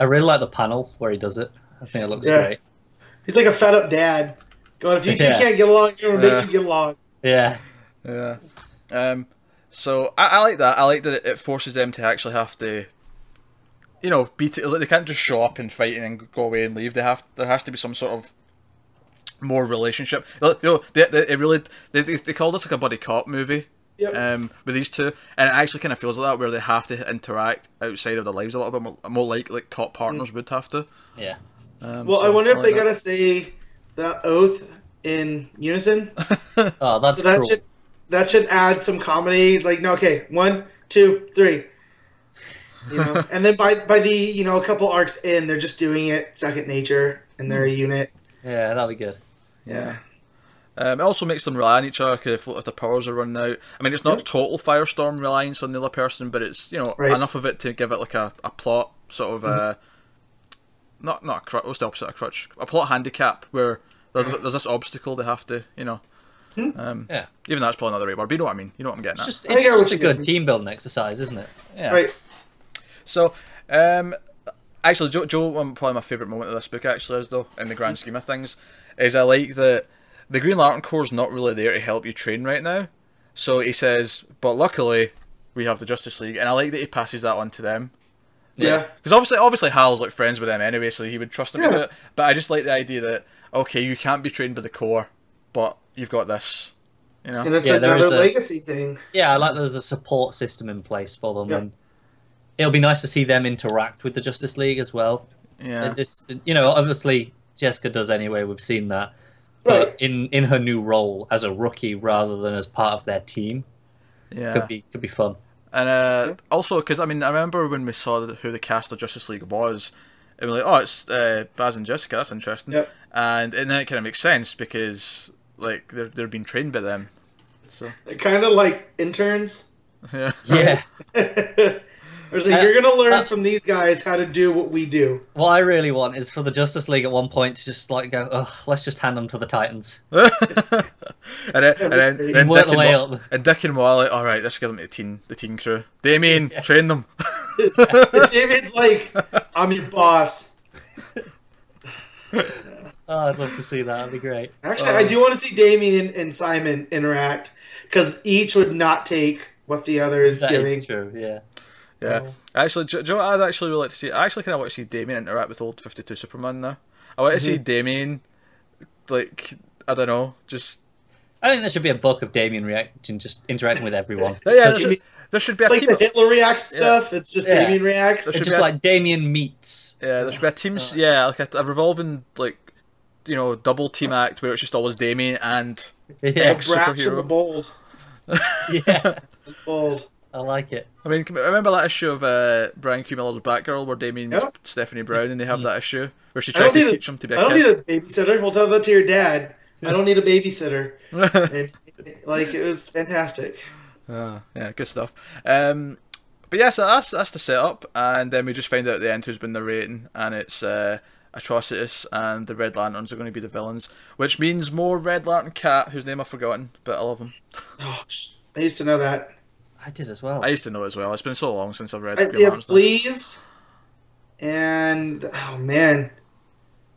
I really like the panel where he does it. I think it looks Yeah. great. He's like a fed up dad. Going, if you two Yeah. can't get along, you're gonna Yeah. make you get along. Yeah, Yeah. Um. So I, I like that. I like that it, it forces them to actually have to, you know, beat T- like, they can't just show up and fight and then go away and leave. They have. There has to be some sort of more relationship. You know, they, they, it really they, they, they call this like a buddy cop movie Yep. um, with these two, and it actually kind of feels like that where they have to interact outside of their lives a little bit more, more like like cop partners would have to. Yeah. Um, Well, so I wonder if like they that. gotta say the oath in unison. [LAUGHS] Oh, that's So that cruel. should that should add some comedy. It's like, no, okay, one, two, three. You know, [LAUGHS] and then by by the you know a couple arcs in, they're just doing it second nature, and they're a unit. Yeah, that'll be good. Yeah. Um, it also makes them rely on each other 'cause if, if the powers are running out. I mean, it's not total Firestorm reliance on the other person, but it's you know Right. enough of it to give it like a, a plot sort of uh, not not a crutch. What's the opposite of crutch? A plot handicap where there's, there's this obstacle they have to you know. Um, Yeah. Even that's probably not the right word, but you know what I mean. You know what I'm getting It's at. just, I it's just a good team building exercise, isn't it? yeah. Right. So, um, actually, Joe, Joe, one probably my favourite moment of this book actually is though, in the grand scheme of things, is I like that the Green Lantern Corps is not really there to help you train right now. So he says, but luckily we have the Justice League, and I like that he passes that on to them. Yeah. Because obviously, obviously Hal's like friends with them anyway, so he would trust them to Yeah. do it. But I just like the idea that okay, you can't be trained by the Corps, but you've got this. You know. And it's Yeah, another is a- legacy thing. Yeah, I like there's a support system in place for them, Yeah. and it'll be nice to see them interact with the Justice League as well. Yeah. It's you know obviously Jessica does anyway. We've seen that, Right. but in in her new role as a rookie rather than as part of their team Yeah. could be could be fun. And uh, also, because I mean, I remember when we saw who the cast of Justice League was, and we're like, oh, it's uh, Baz and Jessica. That's interesting. Yep. And and then it kind of makes sense because like they're they're being trained by them. So they're kind of like interns. [LAUGHS] yeah. Yeah. [LAUGHS] There's like, Uh, you're gonna learn uh, from these guys how to do what we do. what I really want is for the Justice League at one point to just like go, Ugh, let's just hand them to the Titans. [LAUGHS] and then [LAUGHS] and then, You then work Dick the and, way and Dick and Wally. All right, let's give them to the teen the teen crew. Damian, [LAUGHS] train them. David's like, I'm your boss. Oh, I'd love to see that. That'd be great. Actually, I do want to see Damian and Simon interact because each would not take what the other is That giving. is true. Yeah. Yeah. Oh. Actually, Joe, Joe, I'd actually really like to see. I actually kind of want to see Damian interact with old Fifty Two Superman now. I want to see mm-hmm. Damian, like I don't know, just I think there should be a book of Damian reacting, just interacting with everyone. [LAUGHS] yeah. Because There, there should be a like team. the Hitler reacts stuff. It's just Yeah. Damian reacts. It's just be a- like Damian meets. Yeah, there should be a team. Yeah, like a, a revolving like you know double team act where it's just always Damian and [LAUGHS] Yeah, Ex- Brash superhero. bold. [LAUGHS] yeah. Bold. I like it. I mean, can- remember that issue of uh, Brian Q. Miller's Batgirl where Damian meets Yep. Stephanie Brown and they have that issue where she tries to teach a, him to be I a don't kid. need a babysitter. We'll tell that to your dad. I don't need a babysitter. [LAUGHS] And, like it was fantastic. Ah, yeah, good stuff. Um, but yeah, so that's that's the setup, and then we just find out at the end who's been narrating, and it's uh, Atrocitus and the Red Lanterns are going to be the villains, which means more Red Lantern Cat, whose name I've forgotten, but I love him. Oh, I used to know that. I did as well. I used to know as well. It's been so long since I've read I, Green they have Lantern stuff. Fleas and oh man,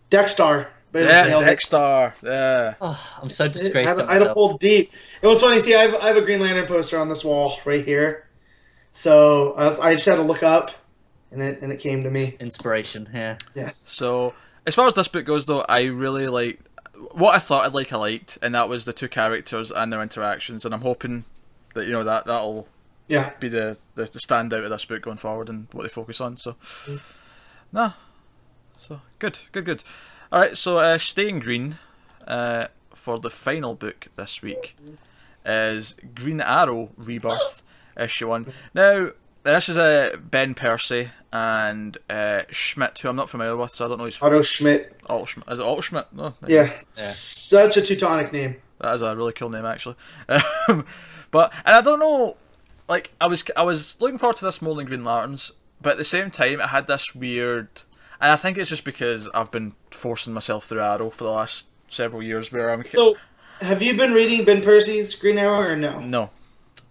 Dex-Starr. by Yeah, Elvis. Dexter. Yeah. Oh, I'm so disgraced I had to myself. pull deep. It was funny. See, I have, I have a Green Lantern poster on this wall right here. So I, was, I just had to look up, and it and it came to me. Inspiration. Yeah. Yes. So as far as this book goes, though, I really like what I thought I'd like. I liked, and that was the two characters and their interactions, and I'm hoping that you know that that'll Yeah. be the, the, the standout of this book going forward and what they focus on. So, nah. So, good, good, good. Alright, so uh, Staying Green uh, for the final book this week is Green Arrow Rebirth, [LAUGHS] issue 1. Now, this is uh, Ben Percy and uh, Schmidt, who I'm not familiar with, so I don't know his. Otto Schmidt. Alt Schmidt. Is it Alt Schmidt? No. Yeah. Such a Teutonic name. That is a really cool name, actually. Um, [LAUGHS] but and I don't know, like I was I was looking forward to this more than Green Lanterns, but at the same time I had this weird, and I think it's just because I've been forcing myself through Arrow for the last several years, where I'm So, have you been reading Ben Percy's Green Arrow or no? no,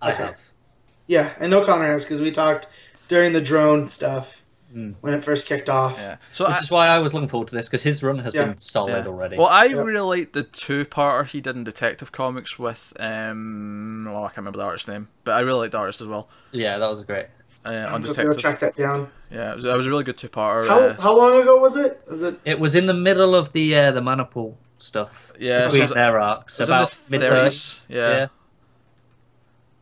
I have. Yeah, and no Connor has because we talked during the drone stuff when it first kicked off. yeah. So Which I, is why I was looking forward to this because his run has Yeah. been solid yeah. already. Well, I Yeah. really liked the two-parter he did in Detective Comics with um, well I can't remember the artist's name, but I really liked the artist as well. yeah, that was great. Uh, I'm on Detective, track that down. yeah, it was, it was a really good two-parter. How, uh, how long ago was it? Was it? It was in the middle of the uh, the Manapul stuff. Yeah, between it was- their arcs, it was in about mid 30s, thirties. yeah.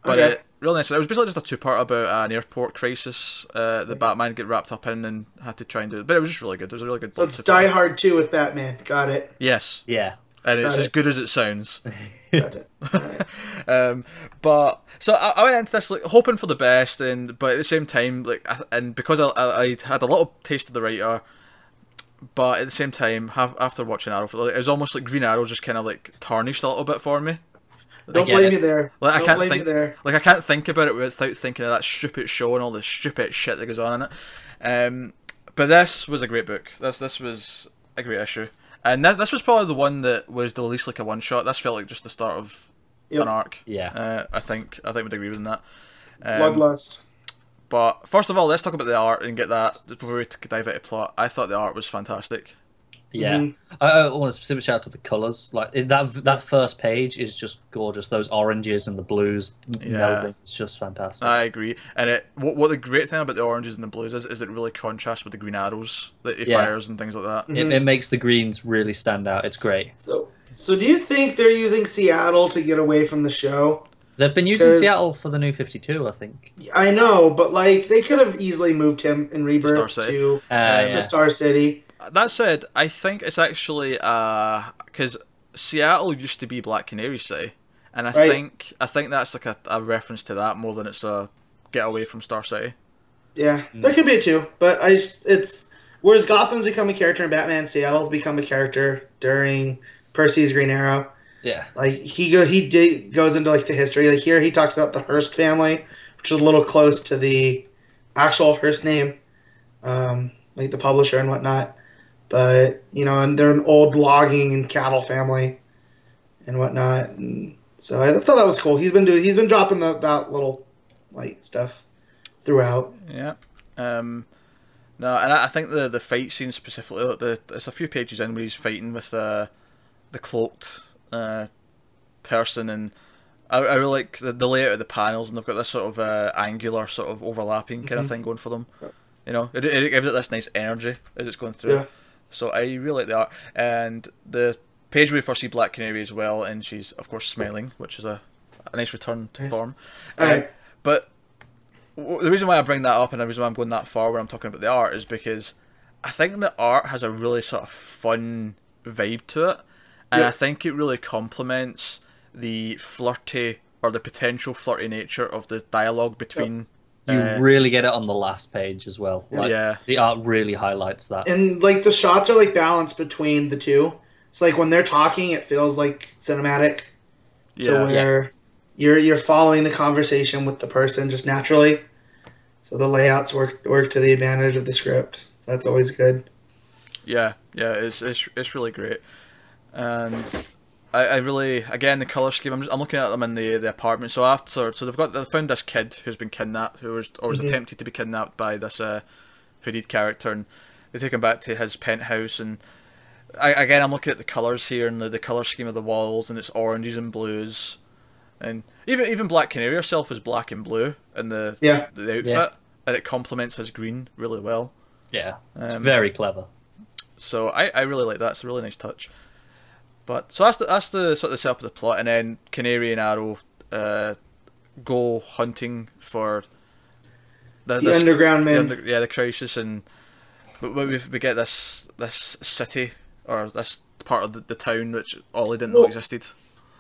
but Okay. it really nice. It was basically just a two-part about an airport crisis uh, that Batman get wrapped up in and had to try and do it. But it was just really good. It was a really good. So it's two-part. Die Hard 2 with Batman. Got it. Yes, Yeah. and it's Got as good as it sounds. Got it. Alright. um, but so I, I went into this like hoping for the best, and but at the same time, like, I, and because I, I I had a little taste of the writer, but at the same time, have, after watching Arrow, like, it was almost like Green Arrow just kind of like tarnished a little bit for me. Don't blame it. you there. Like I Don't can't blame think, you there. like I can't think about it without thinking of that stupid show and all the stupid shit that goes on in it. Um, but this was a great book. This this was a great issue, and this, this was probably the one that was the least like a one shot. This felt like just the start of Yep. an arc. Yeah. uh, I think I think we'd agree with that. Um, Bloodlust. but first of all, let's talk about the art and get that before we dive into plot. I thought the art was fantastic. Yeah, Mhm. I, I want a specific shout out to the colors. Like that that first page is just gorgeous. Those oranges and the blues Yeah. melding. It's just fantastic. I agree. And it what, what the great thing about the oranges and the blues is is it really contrasts with the green arrows that he Yeah. fires and things like that. it, it makes the greens really stand out. It's great. So, so do you think they're using Seattle to get away from the show? They've been using Seattle for the new Fifty Two, I think. I know, but like they could have easily moved him in Star Rebirth City. to Uh, to yeah. Star City. That said, I think it's actually because Seattle used to be Black Canary City, and I Right. think I think that's like a, a reference to that more than it's a get away from Star City. Yeah, Hmm. there could be two, but I just, it's whereas Gotham's become a character in Batman, Seattle's become a character during Percy's Green Arrow. Yeah, Like he go he did, goes into like the history. Like here he talks about the Hearst family, which is a little close to the actual Hearst name, um, like the publisher and whatnot. But you know, and they're an old logging and cattle family, and whatnot. And so I thought that was cool. He's been doing he's been dropping the, that little like stuff throughout. Yeah. Um, no, and I, think the the fight scene specifically, like, the it's a few pages in where he's fighting with uh, the cloaked uh, person, and I, I really like the, the layout of the panels, and they've got this sort of uh, angular, sort of overlapping kind of thing going for them. You know, it, it gives it this nice energy as it's going through. Yeah. So I really like the art, and the page where we first see Black Canary as well, and she's of course smiling, which is a, a nice return to Nice. form. Uh, but the reason why I bring that up and the reason why I'm going that far when I'm talking about the art is because I think the art has a really sort of fun vibe to it, and Yeah. I think it really complements the flirty or the potential flirty nature of the dialogue between. You uh, really get it on the last page as well. Like, Yeah. the art really highlights that. and like the shots are like balanced between the two. So like when they're talking, it feels like cinematic to yeah, where you're you're following the conversation with the person just naturally. So the layouts work work to the advantage of the script. So that's always good. Yeah, yeah, it's it's it's really great, and I, I really again the color scheme. I'm just, I'm looking at them in the the apartment. So after so they've got they found this kid who's been kidnapped, who was or was attempted to be kidnapped by this uh, hooded character, and they take him back to his penthouse. And I, again, I'm looking at the colors here and the, the color scheme of the walls, and it's oranges and blues, and even even Black Canary herself is black and blue in the Yeah. the outfit, Yeah. and it complements his green really well. Yeah, it's Um, very clever. So I, I really like that. It's a really nice touch. But so that's the that's the sort of the setup of the plot, and then Canary and Arrow uh, go hunting for the, The underground the men. under- yeah the crisis, and but we we get this this city or this part of the, the town which Ollie didn't know existed.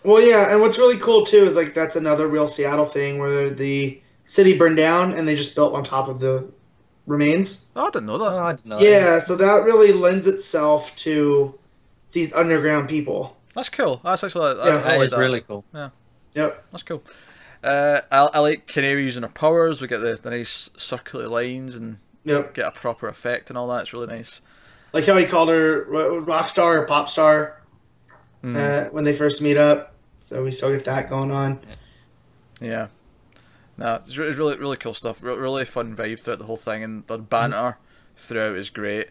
Well, yeah, and what's really cool too is like that's another real Seattle thing where the city burned down and they just built on top of the remains. Oh, I didn't know that. Oh, I don't know. Yeah, so that really lends itself to these underground people. That's cool. That's actually I, Yeah. I that really cool. Yeah. Yep. That's cool. Uh, I, I like Canary using her powers. We get the, the nice circular lines and Yep. get a proper effect and all that. It's really nice. Like how he called her rock star or pop star Hmm. uh, when they first meet up. So we still get that going on. Yeah. No, it's, really really cool stuff. Re- really fun vibe throughout the whole thing, and the banter throughout is great.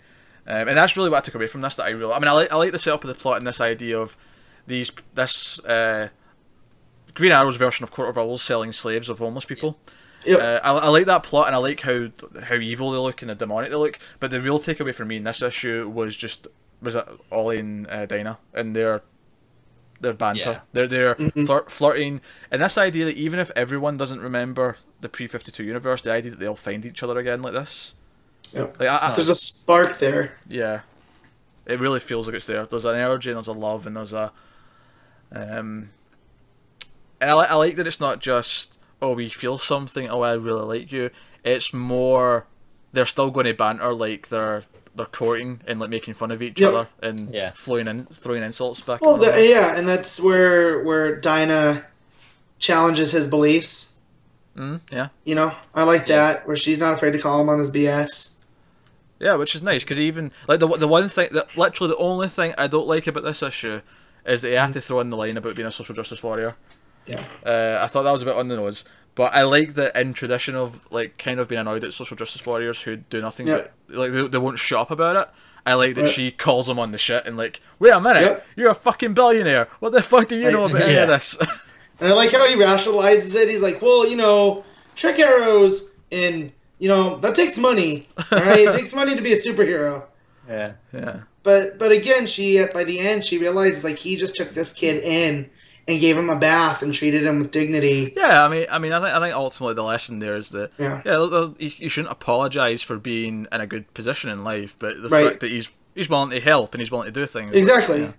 Um, and that's really what I took away from this. That I really, I mean, I like I like the setup of the plot and this idea of these this uh, Green Arrow's version of Court of Owls selling slaves of homeless people. Yep. Uh, I, I like that plot, and I like how how evil they look and the demonic they look. But the real takeaway for me in this issue was just was it Ollie and uh, Dinah and their their banter. Yeah. They're they're Mm-hmm. flirt, flirting, and this idea that even if everyone doesn't remember the pre Fifty Two universe, the idea that they'll find each other again like this, Yep. like I, I, There's a spark there. yeah, it really feels like it's there. There's an energy and there's a love and there's a um. And I, I like that it's not just oh we feel something oh I really like you. It's more they're still going to banter like they're they're courting and like making fun of each Yep. other and Yeah. throwing in throwing insults back. Well, and the, yeah, and that's where where Dinah challenges his beliefs. That. Mm, yeah, You know, I like that where she's not afraid to call him on his BS. yeah, which is nice because even like the the one thing that literally the only thing I don't like about this issue is that you have to throw in the line about being a social justice warrior. Yeah, Uh, I thought that was a bit on the nose, but I like that in tradition of like kind of being annoyed at social justice warriors who do nothing Yeah. but like they, they won't shut up about it. I like that Right. she calls him on the shit and like, wait a minute, Yep. you're a fucking billionaire. What the fuck do you Right. know about any of [LAUGHS] this? [LAUGHS] and I like how he rationalizes it. He's like, "Well, you know, trick arrows and you know that takes money. right? it [LAUGHS] takes money to be a superhero." Yeah. yeah, But but again, she by the end she realizes like he just took this kid in and gave him a bath and treated him with dignity. yeah. I mean, I mean, I think I think ultimately the lesson there is that Yeah. yeah, you, you shouldn't apologize for being in a good position in life, but the Right. fact that he's he's willing to help and he's willing to do things Exactly. Yeah.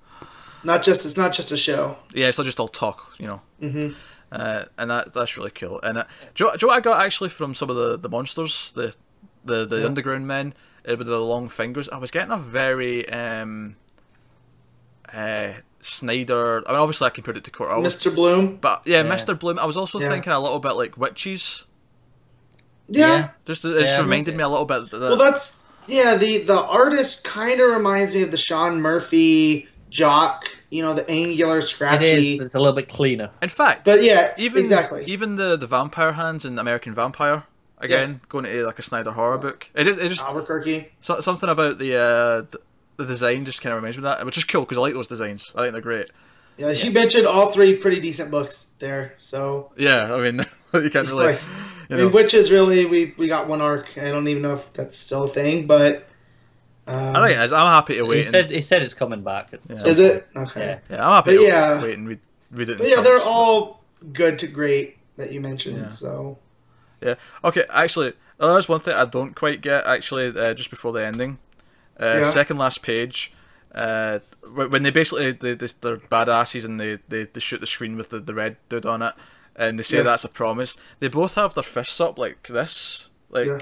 Not just it's not just a show. yeah, it's not just all talk, you know. Mhm. Uh, and that that's really cool. And uh, do, you, do you know what I got actually from some of the, the monsters, the the, the Yeah. underground men uh, with the long fingers? I was getting a very um, uh, Snyder. I mean, obviously I compared it to Court Owl, Mr. Bloom. but yeah, Yeah. Mr. Bloom. I was also Yeah. thinking a little bit like witches. Yeah. Yeah. Just it just Yeah, reminded me a little bit. That, Well, that's yeah. The the artist kind of reminds me of the Sean Murphy jock. You know, the angular, It scratchy. is, but it's a little bit cleaner. in fact, But yeah, even exactly. even the the vampire hands in American Vampire. Again, going to like a Snyder horror book. It is. It just Albuquerque. So, something about the uh, th- the design just kind of reminds me of that, which is cool because I like those designs. I think they're great. Yeah, she mentioned all three pretty decent books there. So Yeah, I mean, [LAUGHS] you can't [LAUGHS] really. Right. You I mean, know, which is really we we got one arc. I don't even know if that's still a thing, but um, I think it is. I'm happy to wait. He and- said he said it's coming back. Yeah. some is it okay? Yeah. yeah, I'm happy But to yeah. wait and read, read it. But yeah, they're chunks. all good to great that you mentioned. Yeah. So Yeah. Okay. Actually, uh, there's one thing I don't quite get. Actually, uh, just before the ending, uh, Yeah. second last page. Uh, when they basically they, they they're badasses and they, they, they shoot the screen with the, the red dude on it, and they say Yeah. that's a promise. They both have their fists up like this. Like, Yeah.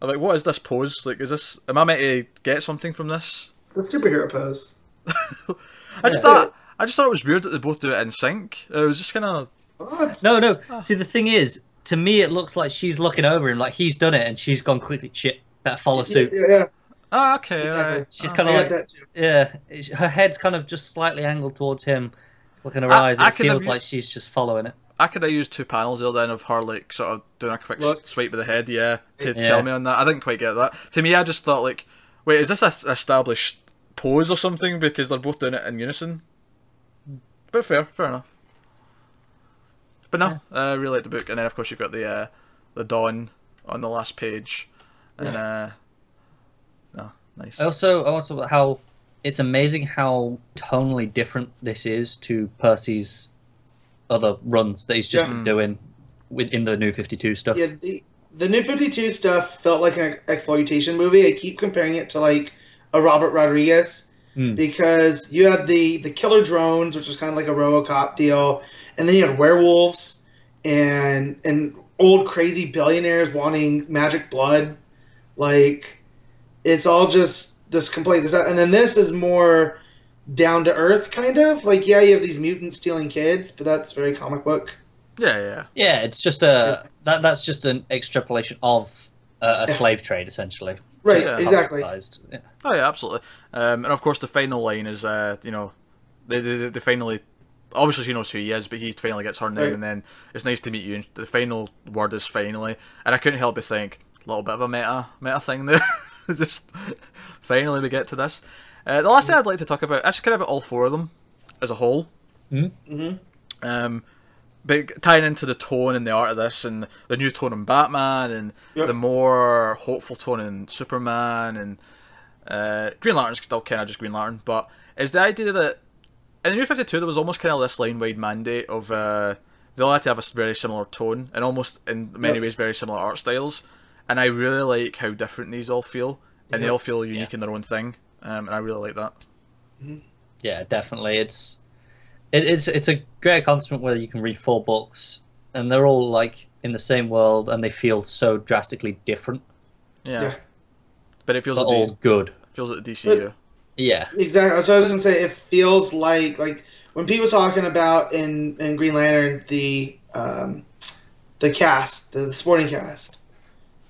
I'm like, what is this pose? Like, is this? Am I meant to get something from this? it's the superhero pose. [LAUGHS] I just Yeah. thought I just thought it was weird that they both do it in sync. It was just kind of Oh, No, no. See, the thing is, to me, it looks like she's looking over him, like he's done it, and she's gone quickly. Shit, better follow suit. yeah, yeah. ah okay. Exactly. alright. She's Ah. kind of like, that yeah, her head's kind of just slightly angled towards him, looking her I- eyes. I It could have feels like she's just following it. I could have used two panels there then of her like sort of doing a quick Look. swipe with the head, yeah, to Yeah. tell me on that. I didn't quite get that. To me, I just thought like, wait, is this a established pose or something? Because they're both doing it in unison. But fair, fair enough. But no, I really like the book, and then of course you've got the uh, the dawn on the last page, and uh, no, nice. I also, I also how it's amazing how tonally different this is to Percy's other runs that he's just Yeah. been doing within the New Fifty Two stuff. Yeah, the the new Fifty Two stuff felt like an exploitation movie. I keep comparing it to like a Robert Rodriguez Hmm. because you had the the killer drones, which was kind of like a RoboCop deal, and then you had werewolves and and old crazy billionaires wanting magic blood. Like it's all just this complete and then this is more down to earth kind of like yeah you have these mutants stealing kids but that's very comic book yeah, yeah, Yeah, it's just a that that's just an extrapolation of uh, a slave trade, essentially. right Yeah. exactly. Yeah. Oh yeah, absolutely. Um, and of course, the final line is, uh, you know, they, they, they finally, obviously she knows who he is, but he finally gets her name, Right. and then it's nice to meet you. And the final word is finally, and I couldn't help but think a little bit of a meta meta thing there. [LAUGHS] [LAUGHS] Just finally we get to this. Uh, the last thing I'd like to talk about, actually, kind of about all four of them as a whole. mm-hmm. Um, but tying into the tone and the art of this, and the new tone in Batman, and Yep. the more hopeful tone in Superman, and uh, Green Lantern's still kind of just Green Lantern, but is the idea that in the New Fifty Two, there was almost kind of this line wide mandate of uh, they all had to have a very similar tone and almost in many Yep. ways very similar art styles. And I really like how different these all feel, and they all feel unique Yeah. in their own thing. Um, and I really like that. Yeah, definitely. It's it, it's it's a great accomplishment where you can read four books and they're all like in the same world and they feel so drastically different, Yeah, Yeah. but it feels but like all the, good. feels like the DCU. Yeah, Exactly. So I was gonna say it feels like like when Pete was talking about in in Green Lantern the um, the cast the, the sporting cast.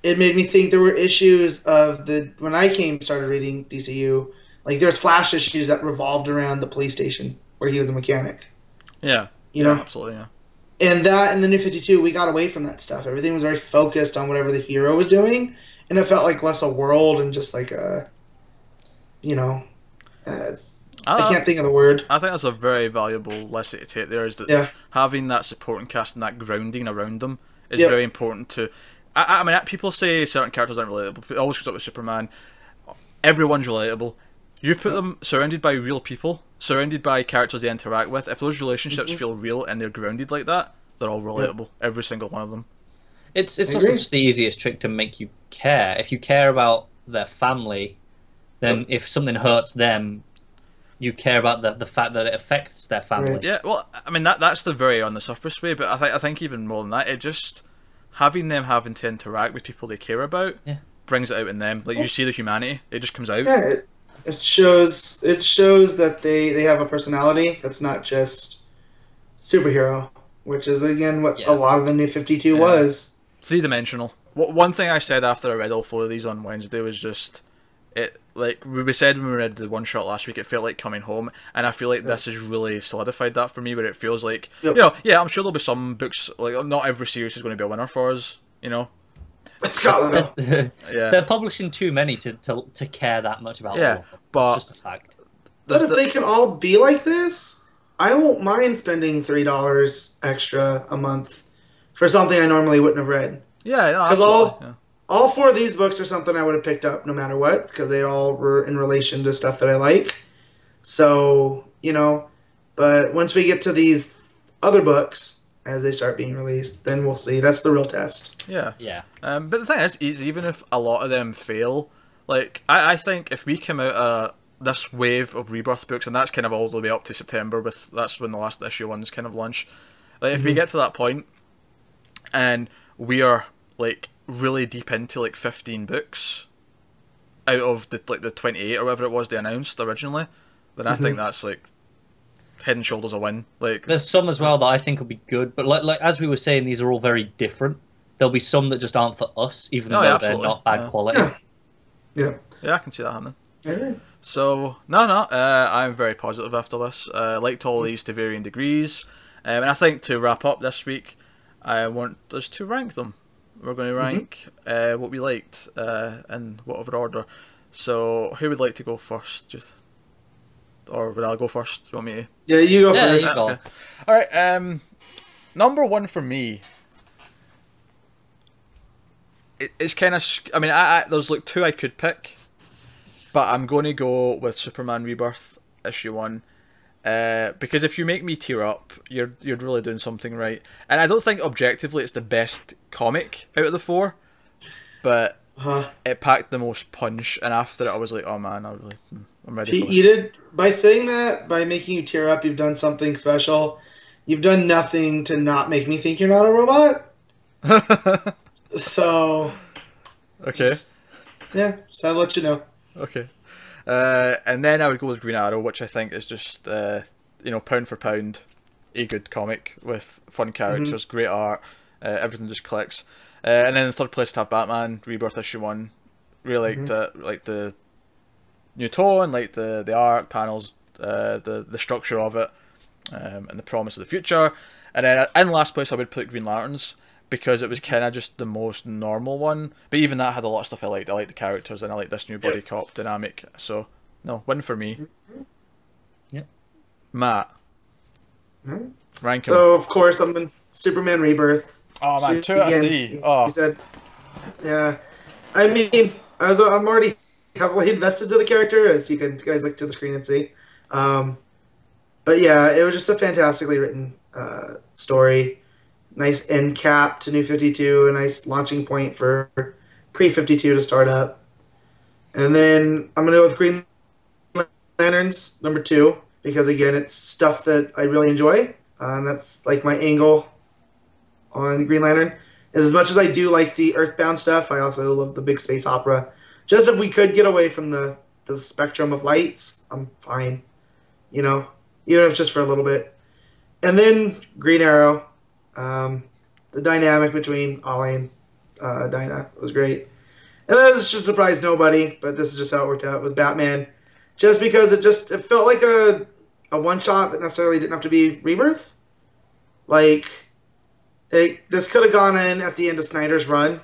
It made me think there were issues of the when I came started reading DCU like there's flash issues that revolved around the police station where he was a mechanic. Yeah, You know, absolutely. Yeah, and that in the New Fifty Two we got away from that stuff. Everything was very focused on whatever the hero was doing, and it felt like less a world and just like a, you know, uh, I can't think of the word. I think that's a very valuable lesson to take. There is that Yeah. having that supporting cast and that grounding around them is Yeah. very important to. I, I mean, people say certain characters aren't relatable. but It always comes up with Superman. Everyone's relatable. You put them surrounded by real people, surrounded by characters they interact with. If those relationships Mm-hmm. feel real and they're grounded like that, they're all relatable. Every single one of them. it's it's I also just the easiest trick to make you care. If you care about their family, then if something hurts them, you care about the the fact that it affects their family. Right. Yeah, well, I mean that that's the very on the surface way, but I think I think even more than that, it just having them having to interact with people they care about Yeah. brings it out in them. Like you see the humanity, it just comes out. Yeah, it, it shows it shows that they they have a personality that's not just superhero, which is again what Yeah. a lot of the New Fifty Two Yeah. was. three dimensional. What one thing I said after I read all four of these on Wednesday was just it like we we said when we read the one shot last week, it felt like coming home, and I feel like this has really solidified that for me. Where it feels like Yep. you know, yeah, I'm sure there'll be some books like not every series is going to be a winner for us. You know, [LAUGHS] Scotland. [LAUGHS] yeah. They're publishing too many to, to to care that much about. Yeah, them. but- it's just a fact. But if the- they can all be like this, I won't mind spending three dollars extra a month for something I normally wouldn't have read. yeah, no, 'Cause absolutely, all- yeah. All four of these books are something I would have picked up no matter what because they all were in relation to stuff that I like. So you know, but once we get to these other books as they start being released, then we'll see. That's the real test. yeah. Yeah, Um, but the thing is, is even if a lot of them fail, like I, I think if we come out uh this wave of rebirth books, and that's kind of all the way up to September, with that's when the last issue ones kind of launch. Like if we get to that point, and we are like really deep into like fifteen books out of the like the twenty eight or whatever it was they announced originally, then I think that's like head and shoulders a win. Like there's some as well that I think will be good, but like like as we were saying, these are all very different. There'll be some that just aren't for us, even Oh, though yeah, they're not bad Yeah. quality. Yeah. Yeah. yeah, I can see that happening. Alright. So no, no, uh, I'm very positive after this. Uh, liked all these to varying degrees, um, and I think to wrap up this week, I want us to rank them. We're going to rank uh, what we liked uh, in whatever order. So who would like to go first? Just or would I go first? Do you want me to? Yeah, you go Yeah, you first. go. Okay. All right. Um, number one for me. It, it's kind of. I mean, I, I there's like two I could pick, but I'm going to go with Superman Rebirth issue one. Uh, because if you make me tear up, you're you're really doing something right. And I don't think objectively it's the best comic out of the four, but Uh-huh. it packed the most punch. And after it, I was like, oh man, I really, I'm ready. Pete, for you did by saying that, by making you tear up, you've done something special. You've done nothing to not make me think you're not a robot. [LAUGHS] So, okay. just- yeah, just had to let you know. Okay. Uh, and then I would go with Green Arrow, which I think is just, uh, you know, pound for pound, a good comic with fun characters, great art, uh, everything just clicks. Uh, and then in third place, to have Batman Rebirth issue one. Really liked it, like the new tone, like the the art panels, uh, the the structure of it, um, and the promise of the future. And then uh, in last place, I would put Green Lanterns because it was kind of just the most normal one. But even that had a lot of stuff I liked. I liked the characters and I liked this new buddy cop dynamic. So no, win for me. Yep. Matt, Alright. rank him. So, of course, I'm in Superman Rebirth. oh man, So, two out of again, three. He Oh, said, yeah. I mean, as I'm already heavily invested to the character, as you can guys look to the screen and see. Um, but yeah, it was just a fantastically written uh, story. Nice end cap to New Fifty Two, a nice launching point for pre Fifty Two to start up. And then I'm gonna go with Green Lanterns number two because again, it's stuff that I really enjoy, uh, and that's like my angle on Green Lantern. As much as I do like the Earthbound stuff, I also love the big space opera. Just if we could get away from the the spectrum of lights, I'm fine. You know, even if just for a little bit. And then Green Arrow, um, the dynamic between Ollie and uh, Dinah was great. And this should surprise nobody, but this is just how it worked out. It was Batman, just because it just it felt like a a one shot that necessarily didn't have to be Rebirth. Like, it, this could have gone in at the end of Snyder's run,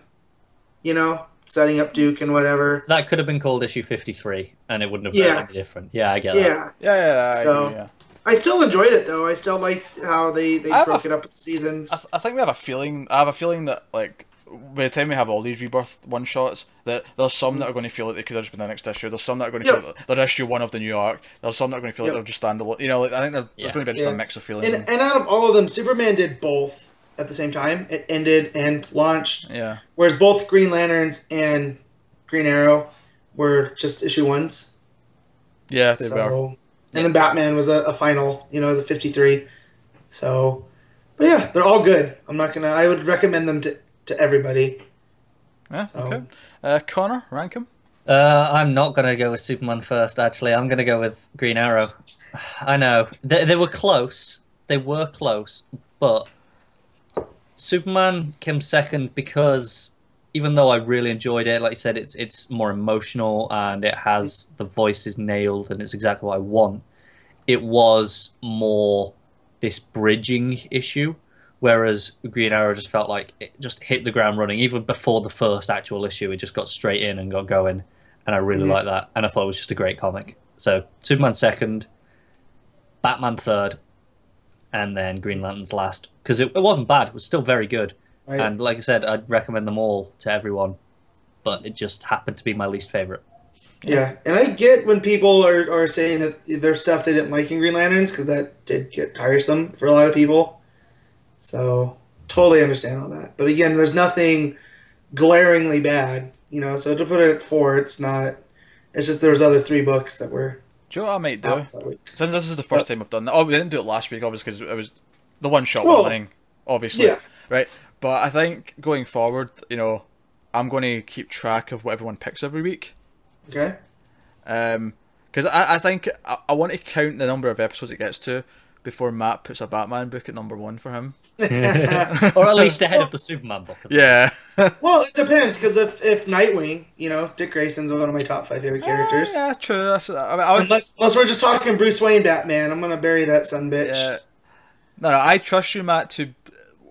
you know, setting up Duke and whatever. That could have been called issue 53, and it wouldn't have Yeah. been any different. Yeah, I get that. Yeah, Yeah, yeah, yeah. I So- yeah. I still enjoyed it though. I still liked how they they I broke a- it up with the seasons. I, th- I think we have a feeling. I have a feeling that like by the time we have all these rebirth one shots, that there's some that are going to feel like they could have just been the next issue. There's some that are going to Yep. feel like they're issue one of the New York. There's some that are going to feel Yep. like they're just standalone. You know, like, I think there's, there's going to be just Yeah. a mix of feelings. and and out of all of them, Superman did both at the same time. It ended and launched. yeah, Whereas both Green Lanterns and Green Arrow were just issue ones. yeah, they were. So, and then Batman was a, a final, you know, as a 53. So, but yeah, they're all good. I'm not gonna. I would recommend them to to everybody. Yeah, So- okay. Uh, Connor, rank them. Uh, I'm not gonna go with Superman first. Actually, I'm gonna go with Green Arrow. [SIGHS] I know they, they were close. They were close, but Superman came second because even though I really enjoyed it, like you said, it's it's more emotional and it has the voices nailed and it's exactly what I want. It was more this bridging issue, whereas Green Arrow just felt like it just hit the ground running. Even before the first actual issue, it just got straight in and got going, and I really Mhm. like that. And I thought it was just a great comic. So Superman second, Batman third, and then Green Lantern's last because it, it wasn't bad. It was still very good. Right? And like I said, I'd recommend them all to everyone, but it just happened to be my least favorite. yeah, and I get when people are, are saying that there's stuff they didn't like in Green Lanterns because that did get tiresome for a lot of people. So totally understand all that. But again, there's nothing glaringly bad, you know. So to put it at four, it's not. It's just there was other three books that were Do you know what I might do? out that week. Since this is the first time I've done that. Oh, we didn't do it last week, obviously, because it was the one shot Well, was winning, obviously. yeah. Right? But I think going forward, you know, I'm going to keep track of what everyone picks every week. Okay. Um, because I, I think I, I want to count the number of episodes it gets to before Matt puts a Batman book at number one for him. [LAUGHS] or at least ahead of the Superman book. Yeah. [LAUGHS] Well, it depends because if if Nightwing, you know, Dick Grayson's one of my top five favorite characters. yeah, true. That's, I, mean, I would, Unless unless we're just talking Bruce Wayne Batman, I'm gonna bury that son bitch. yeah. No, no, I trust you, Matt, to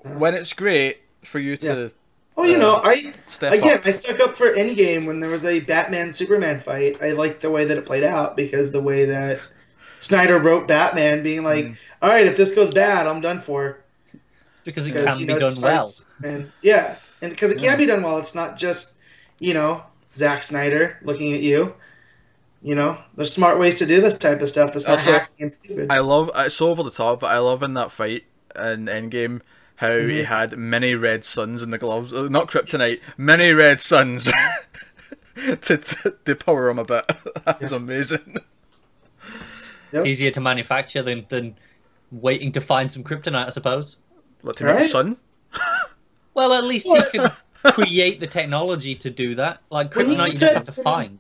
when it's great for you to Well, you Uh, know, I step again up. I stuck up for Endgame when there was a Batman Superman fight. I liked the way that it played out because the way that Snyder wrote Batman, being like, Mm. "All right, if this goes bad, I'm done for." It's because it Because can you be done well. fights. and yeah, and because it can be done well. It's not just you know Zack Snyder looking at you. You know, there's smart ways to do this type of stuff that's not Also, hacky and stupid. I love it's so over the top, but I love in that fight in Endgame how Mm-hmm. he had many red suns in the gloves, uh, not kryptonite, many red suns [LAUGHS] to, to to power him a bit. [LAUGHS] That was amazing. It's easier to manufacture than, than waiting to find some kryptonite, I suppose. What to make a sun? [LAUGHS] Well, at least you can create the technology to do that. Like When you kryptonite, you just have to find.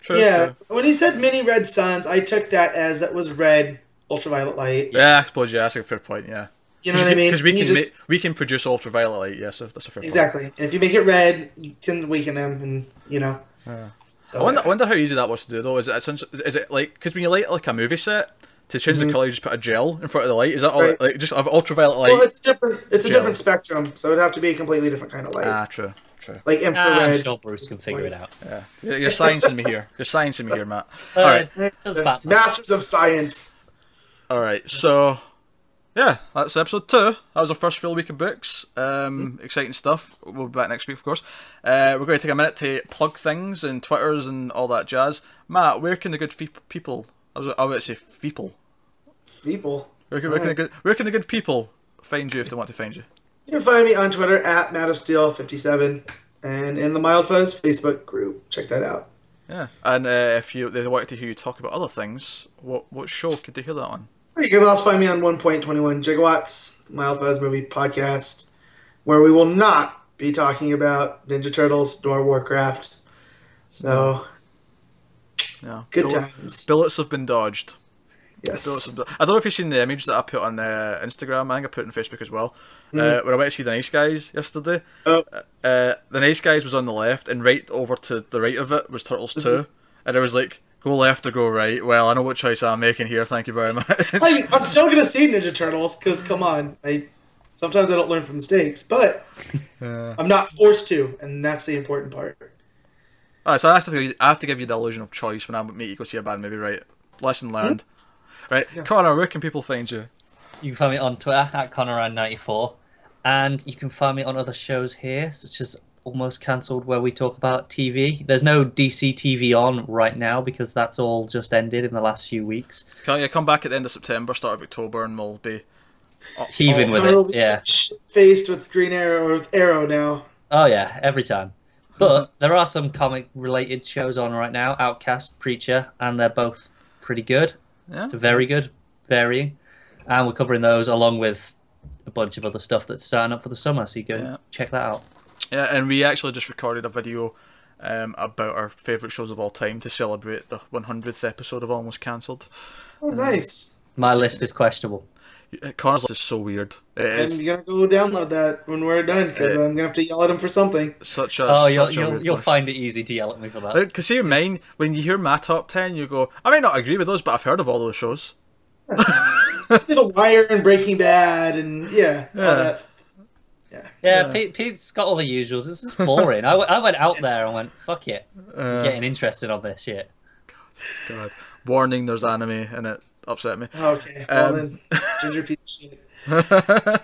True, yeah, true. when he said mini red suns, I took that as that was red ultraviolet light. Yeah, I suppose yeah, that's a fair point. Yeah, You know what I mean? Because we can just- ma- we can produce ultraviolet light. Yes, that's a fair point. exactly. And if you make it red, you can weaken them, and you know. Yeah. So, I wonder, I wonder how easy that was to do though. Is it essentially, is it like because when you light like a movie set to change the color, you just put a gel in front of the light? Is that all Mm-hmm. Like just of ultraviolet light? well, it's different. It's a different spectrum, so it'd have to be a completely different kind of light, ah, true, true. like Ah, infrared. I'm sure Bruce can figure it out. Yeah, you're, you're sciencing me here. You're sciencing me here, Matt. [LAUGHS] All right, it's, it's just Batman. Masters of science. all right. So, yeah, that's episode two. That was our first full week of books. Um, exciting stuff. We'll be back next week, of course. Uh, we're going to take a minute to plug things and Twitters and all that jazz. Matt, where can the good fe- people? I was I was about to say people. people. Where can, where, can the good, where can the good people find you if they want to find you? You can find me on Twitter at Matt of Steel 57 and in the Mild Fuzz Facebook group. Check that out. Yeah, and uh, if you they wanted to hear you talk about other things, what what show could they hear that on? You can also find me on 1.21 Gigawatts, Mild Fuzz Movie Podcast, where we will not be talking about Ninja Turtles nor Warcraft. So, Yeah, good Bill- times. Billets have been dodged. Yes. Billets have been- I don't know if you've seen the image that I put on uh, Instagram. I think I put it on Facebook as well. Uh, when I went to see the Nice Guys yesterday, Oh. uh, the Nice Guys was on the left, and right over to the right of it was Turtles Two, and I was like, "Go left or go right." Well, I know what choice I'm making here. Thank you very much. [LAUGHS] I, I'm still gonna see Ninja Turtles because come on, I sometimes I don't learn from mistakes, but [LAUGHS] uh. I'm not forced to, and that's the important part. Alright, so I have, to, I have to give you the illusion of choice when I meet you go see a bad movie, right? Lesson hmm? learned. Right, Connor, where can people find you? You can find me on Twitter at Conoran94, and you can find me on other shows here, such as Almost Cancelled, where we talk about TV. There's no DC TV on right now because that's all just ended in the last few weeks. Can you come back at the end of September, start of October, and we'll be. Heaving with it, yeah. Faced with Green Arrow or with Arrow now. Oh yeah, every time. But mm-hmm. there are some comic related shows on right now, Outcast, Preacher, and they're both pretty good. Yeah. to very good, varying. And we're covering those along with a bunch of other stuff that's starting up for the summer, so you go Yeah. check that out. Yeah, and we actually just recorded a video um, about our favourite shows of all time to celebrate the 100th episode of Almost Cancelled. Oh, nice. My list is questionable. Uh, Connor's list is so weird. It And is you're gonna go download that when we're done because Uh, I'm gonna have to yell at him for something. such a. Oh, you'll such a you'll, weird you'll list. find it easy to yell at me for that. Because see, mine, when you hear my top 10, you go, I may not agree with those, but I've heard of all those shows. [LAUGHS] The Wire and Breaking Bad and yeah, all Yeah. That. yeah, yeah. Pete, Pete's got all the usuals. This is boring. I, w- I went out there and went, fuck it, Uh, getting interested on this shit. God. Warning, there's anime, and it upset me. Okay, well Um, then, ginger piece of shit. [LAUGHS]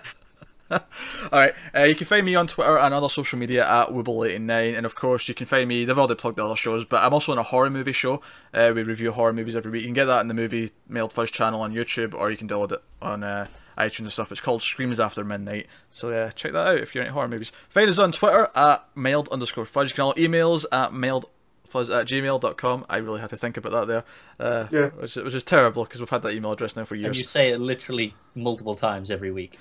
Alright, uh, you can find me on Twitter and other social media at Wibble89, and of course, you can find me, they've already plugged the other shows, but I'm also on a horror movie show. Uh, we review horror movies every week. You can get that in the movie Mailed Fuzz channel on YouTube, or you can download it on uh, iTunes and stuff. It's called Screams After Midnight. So, yeah, check that out if you're into horror movies. Find us on Twitter at mailed underscore fudge. You can all emails at mailed fuzz at gmail.com. I really had to think about that there. Uh, Yeah. Which, which is terrible because we've had that email address now for years. And you say it literally multiple times every week.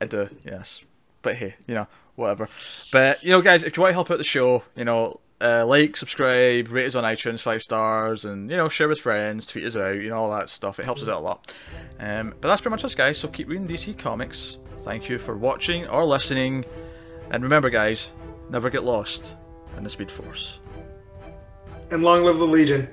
I do, yes. But hey, you know, whatever. But you know, guys, if you want to help out the show, you know, uh, like, subscribe, rate us on iTunes five stars, and you know, share with friends, tweet us out, you know, all that stuff. It helps us out a lot. Um, but that's pretty much us, guys. So keep reading DC Comics. Thank you for watching or listening, and remember, guys, never get lost in the Speed Force. And long live the Legion.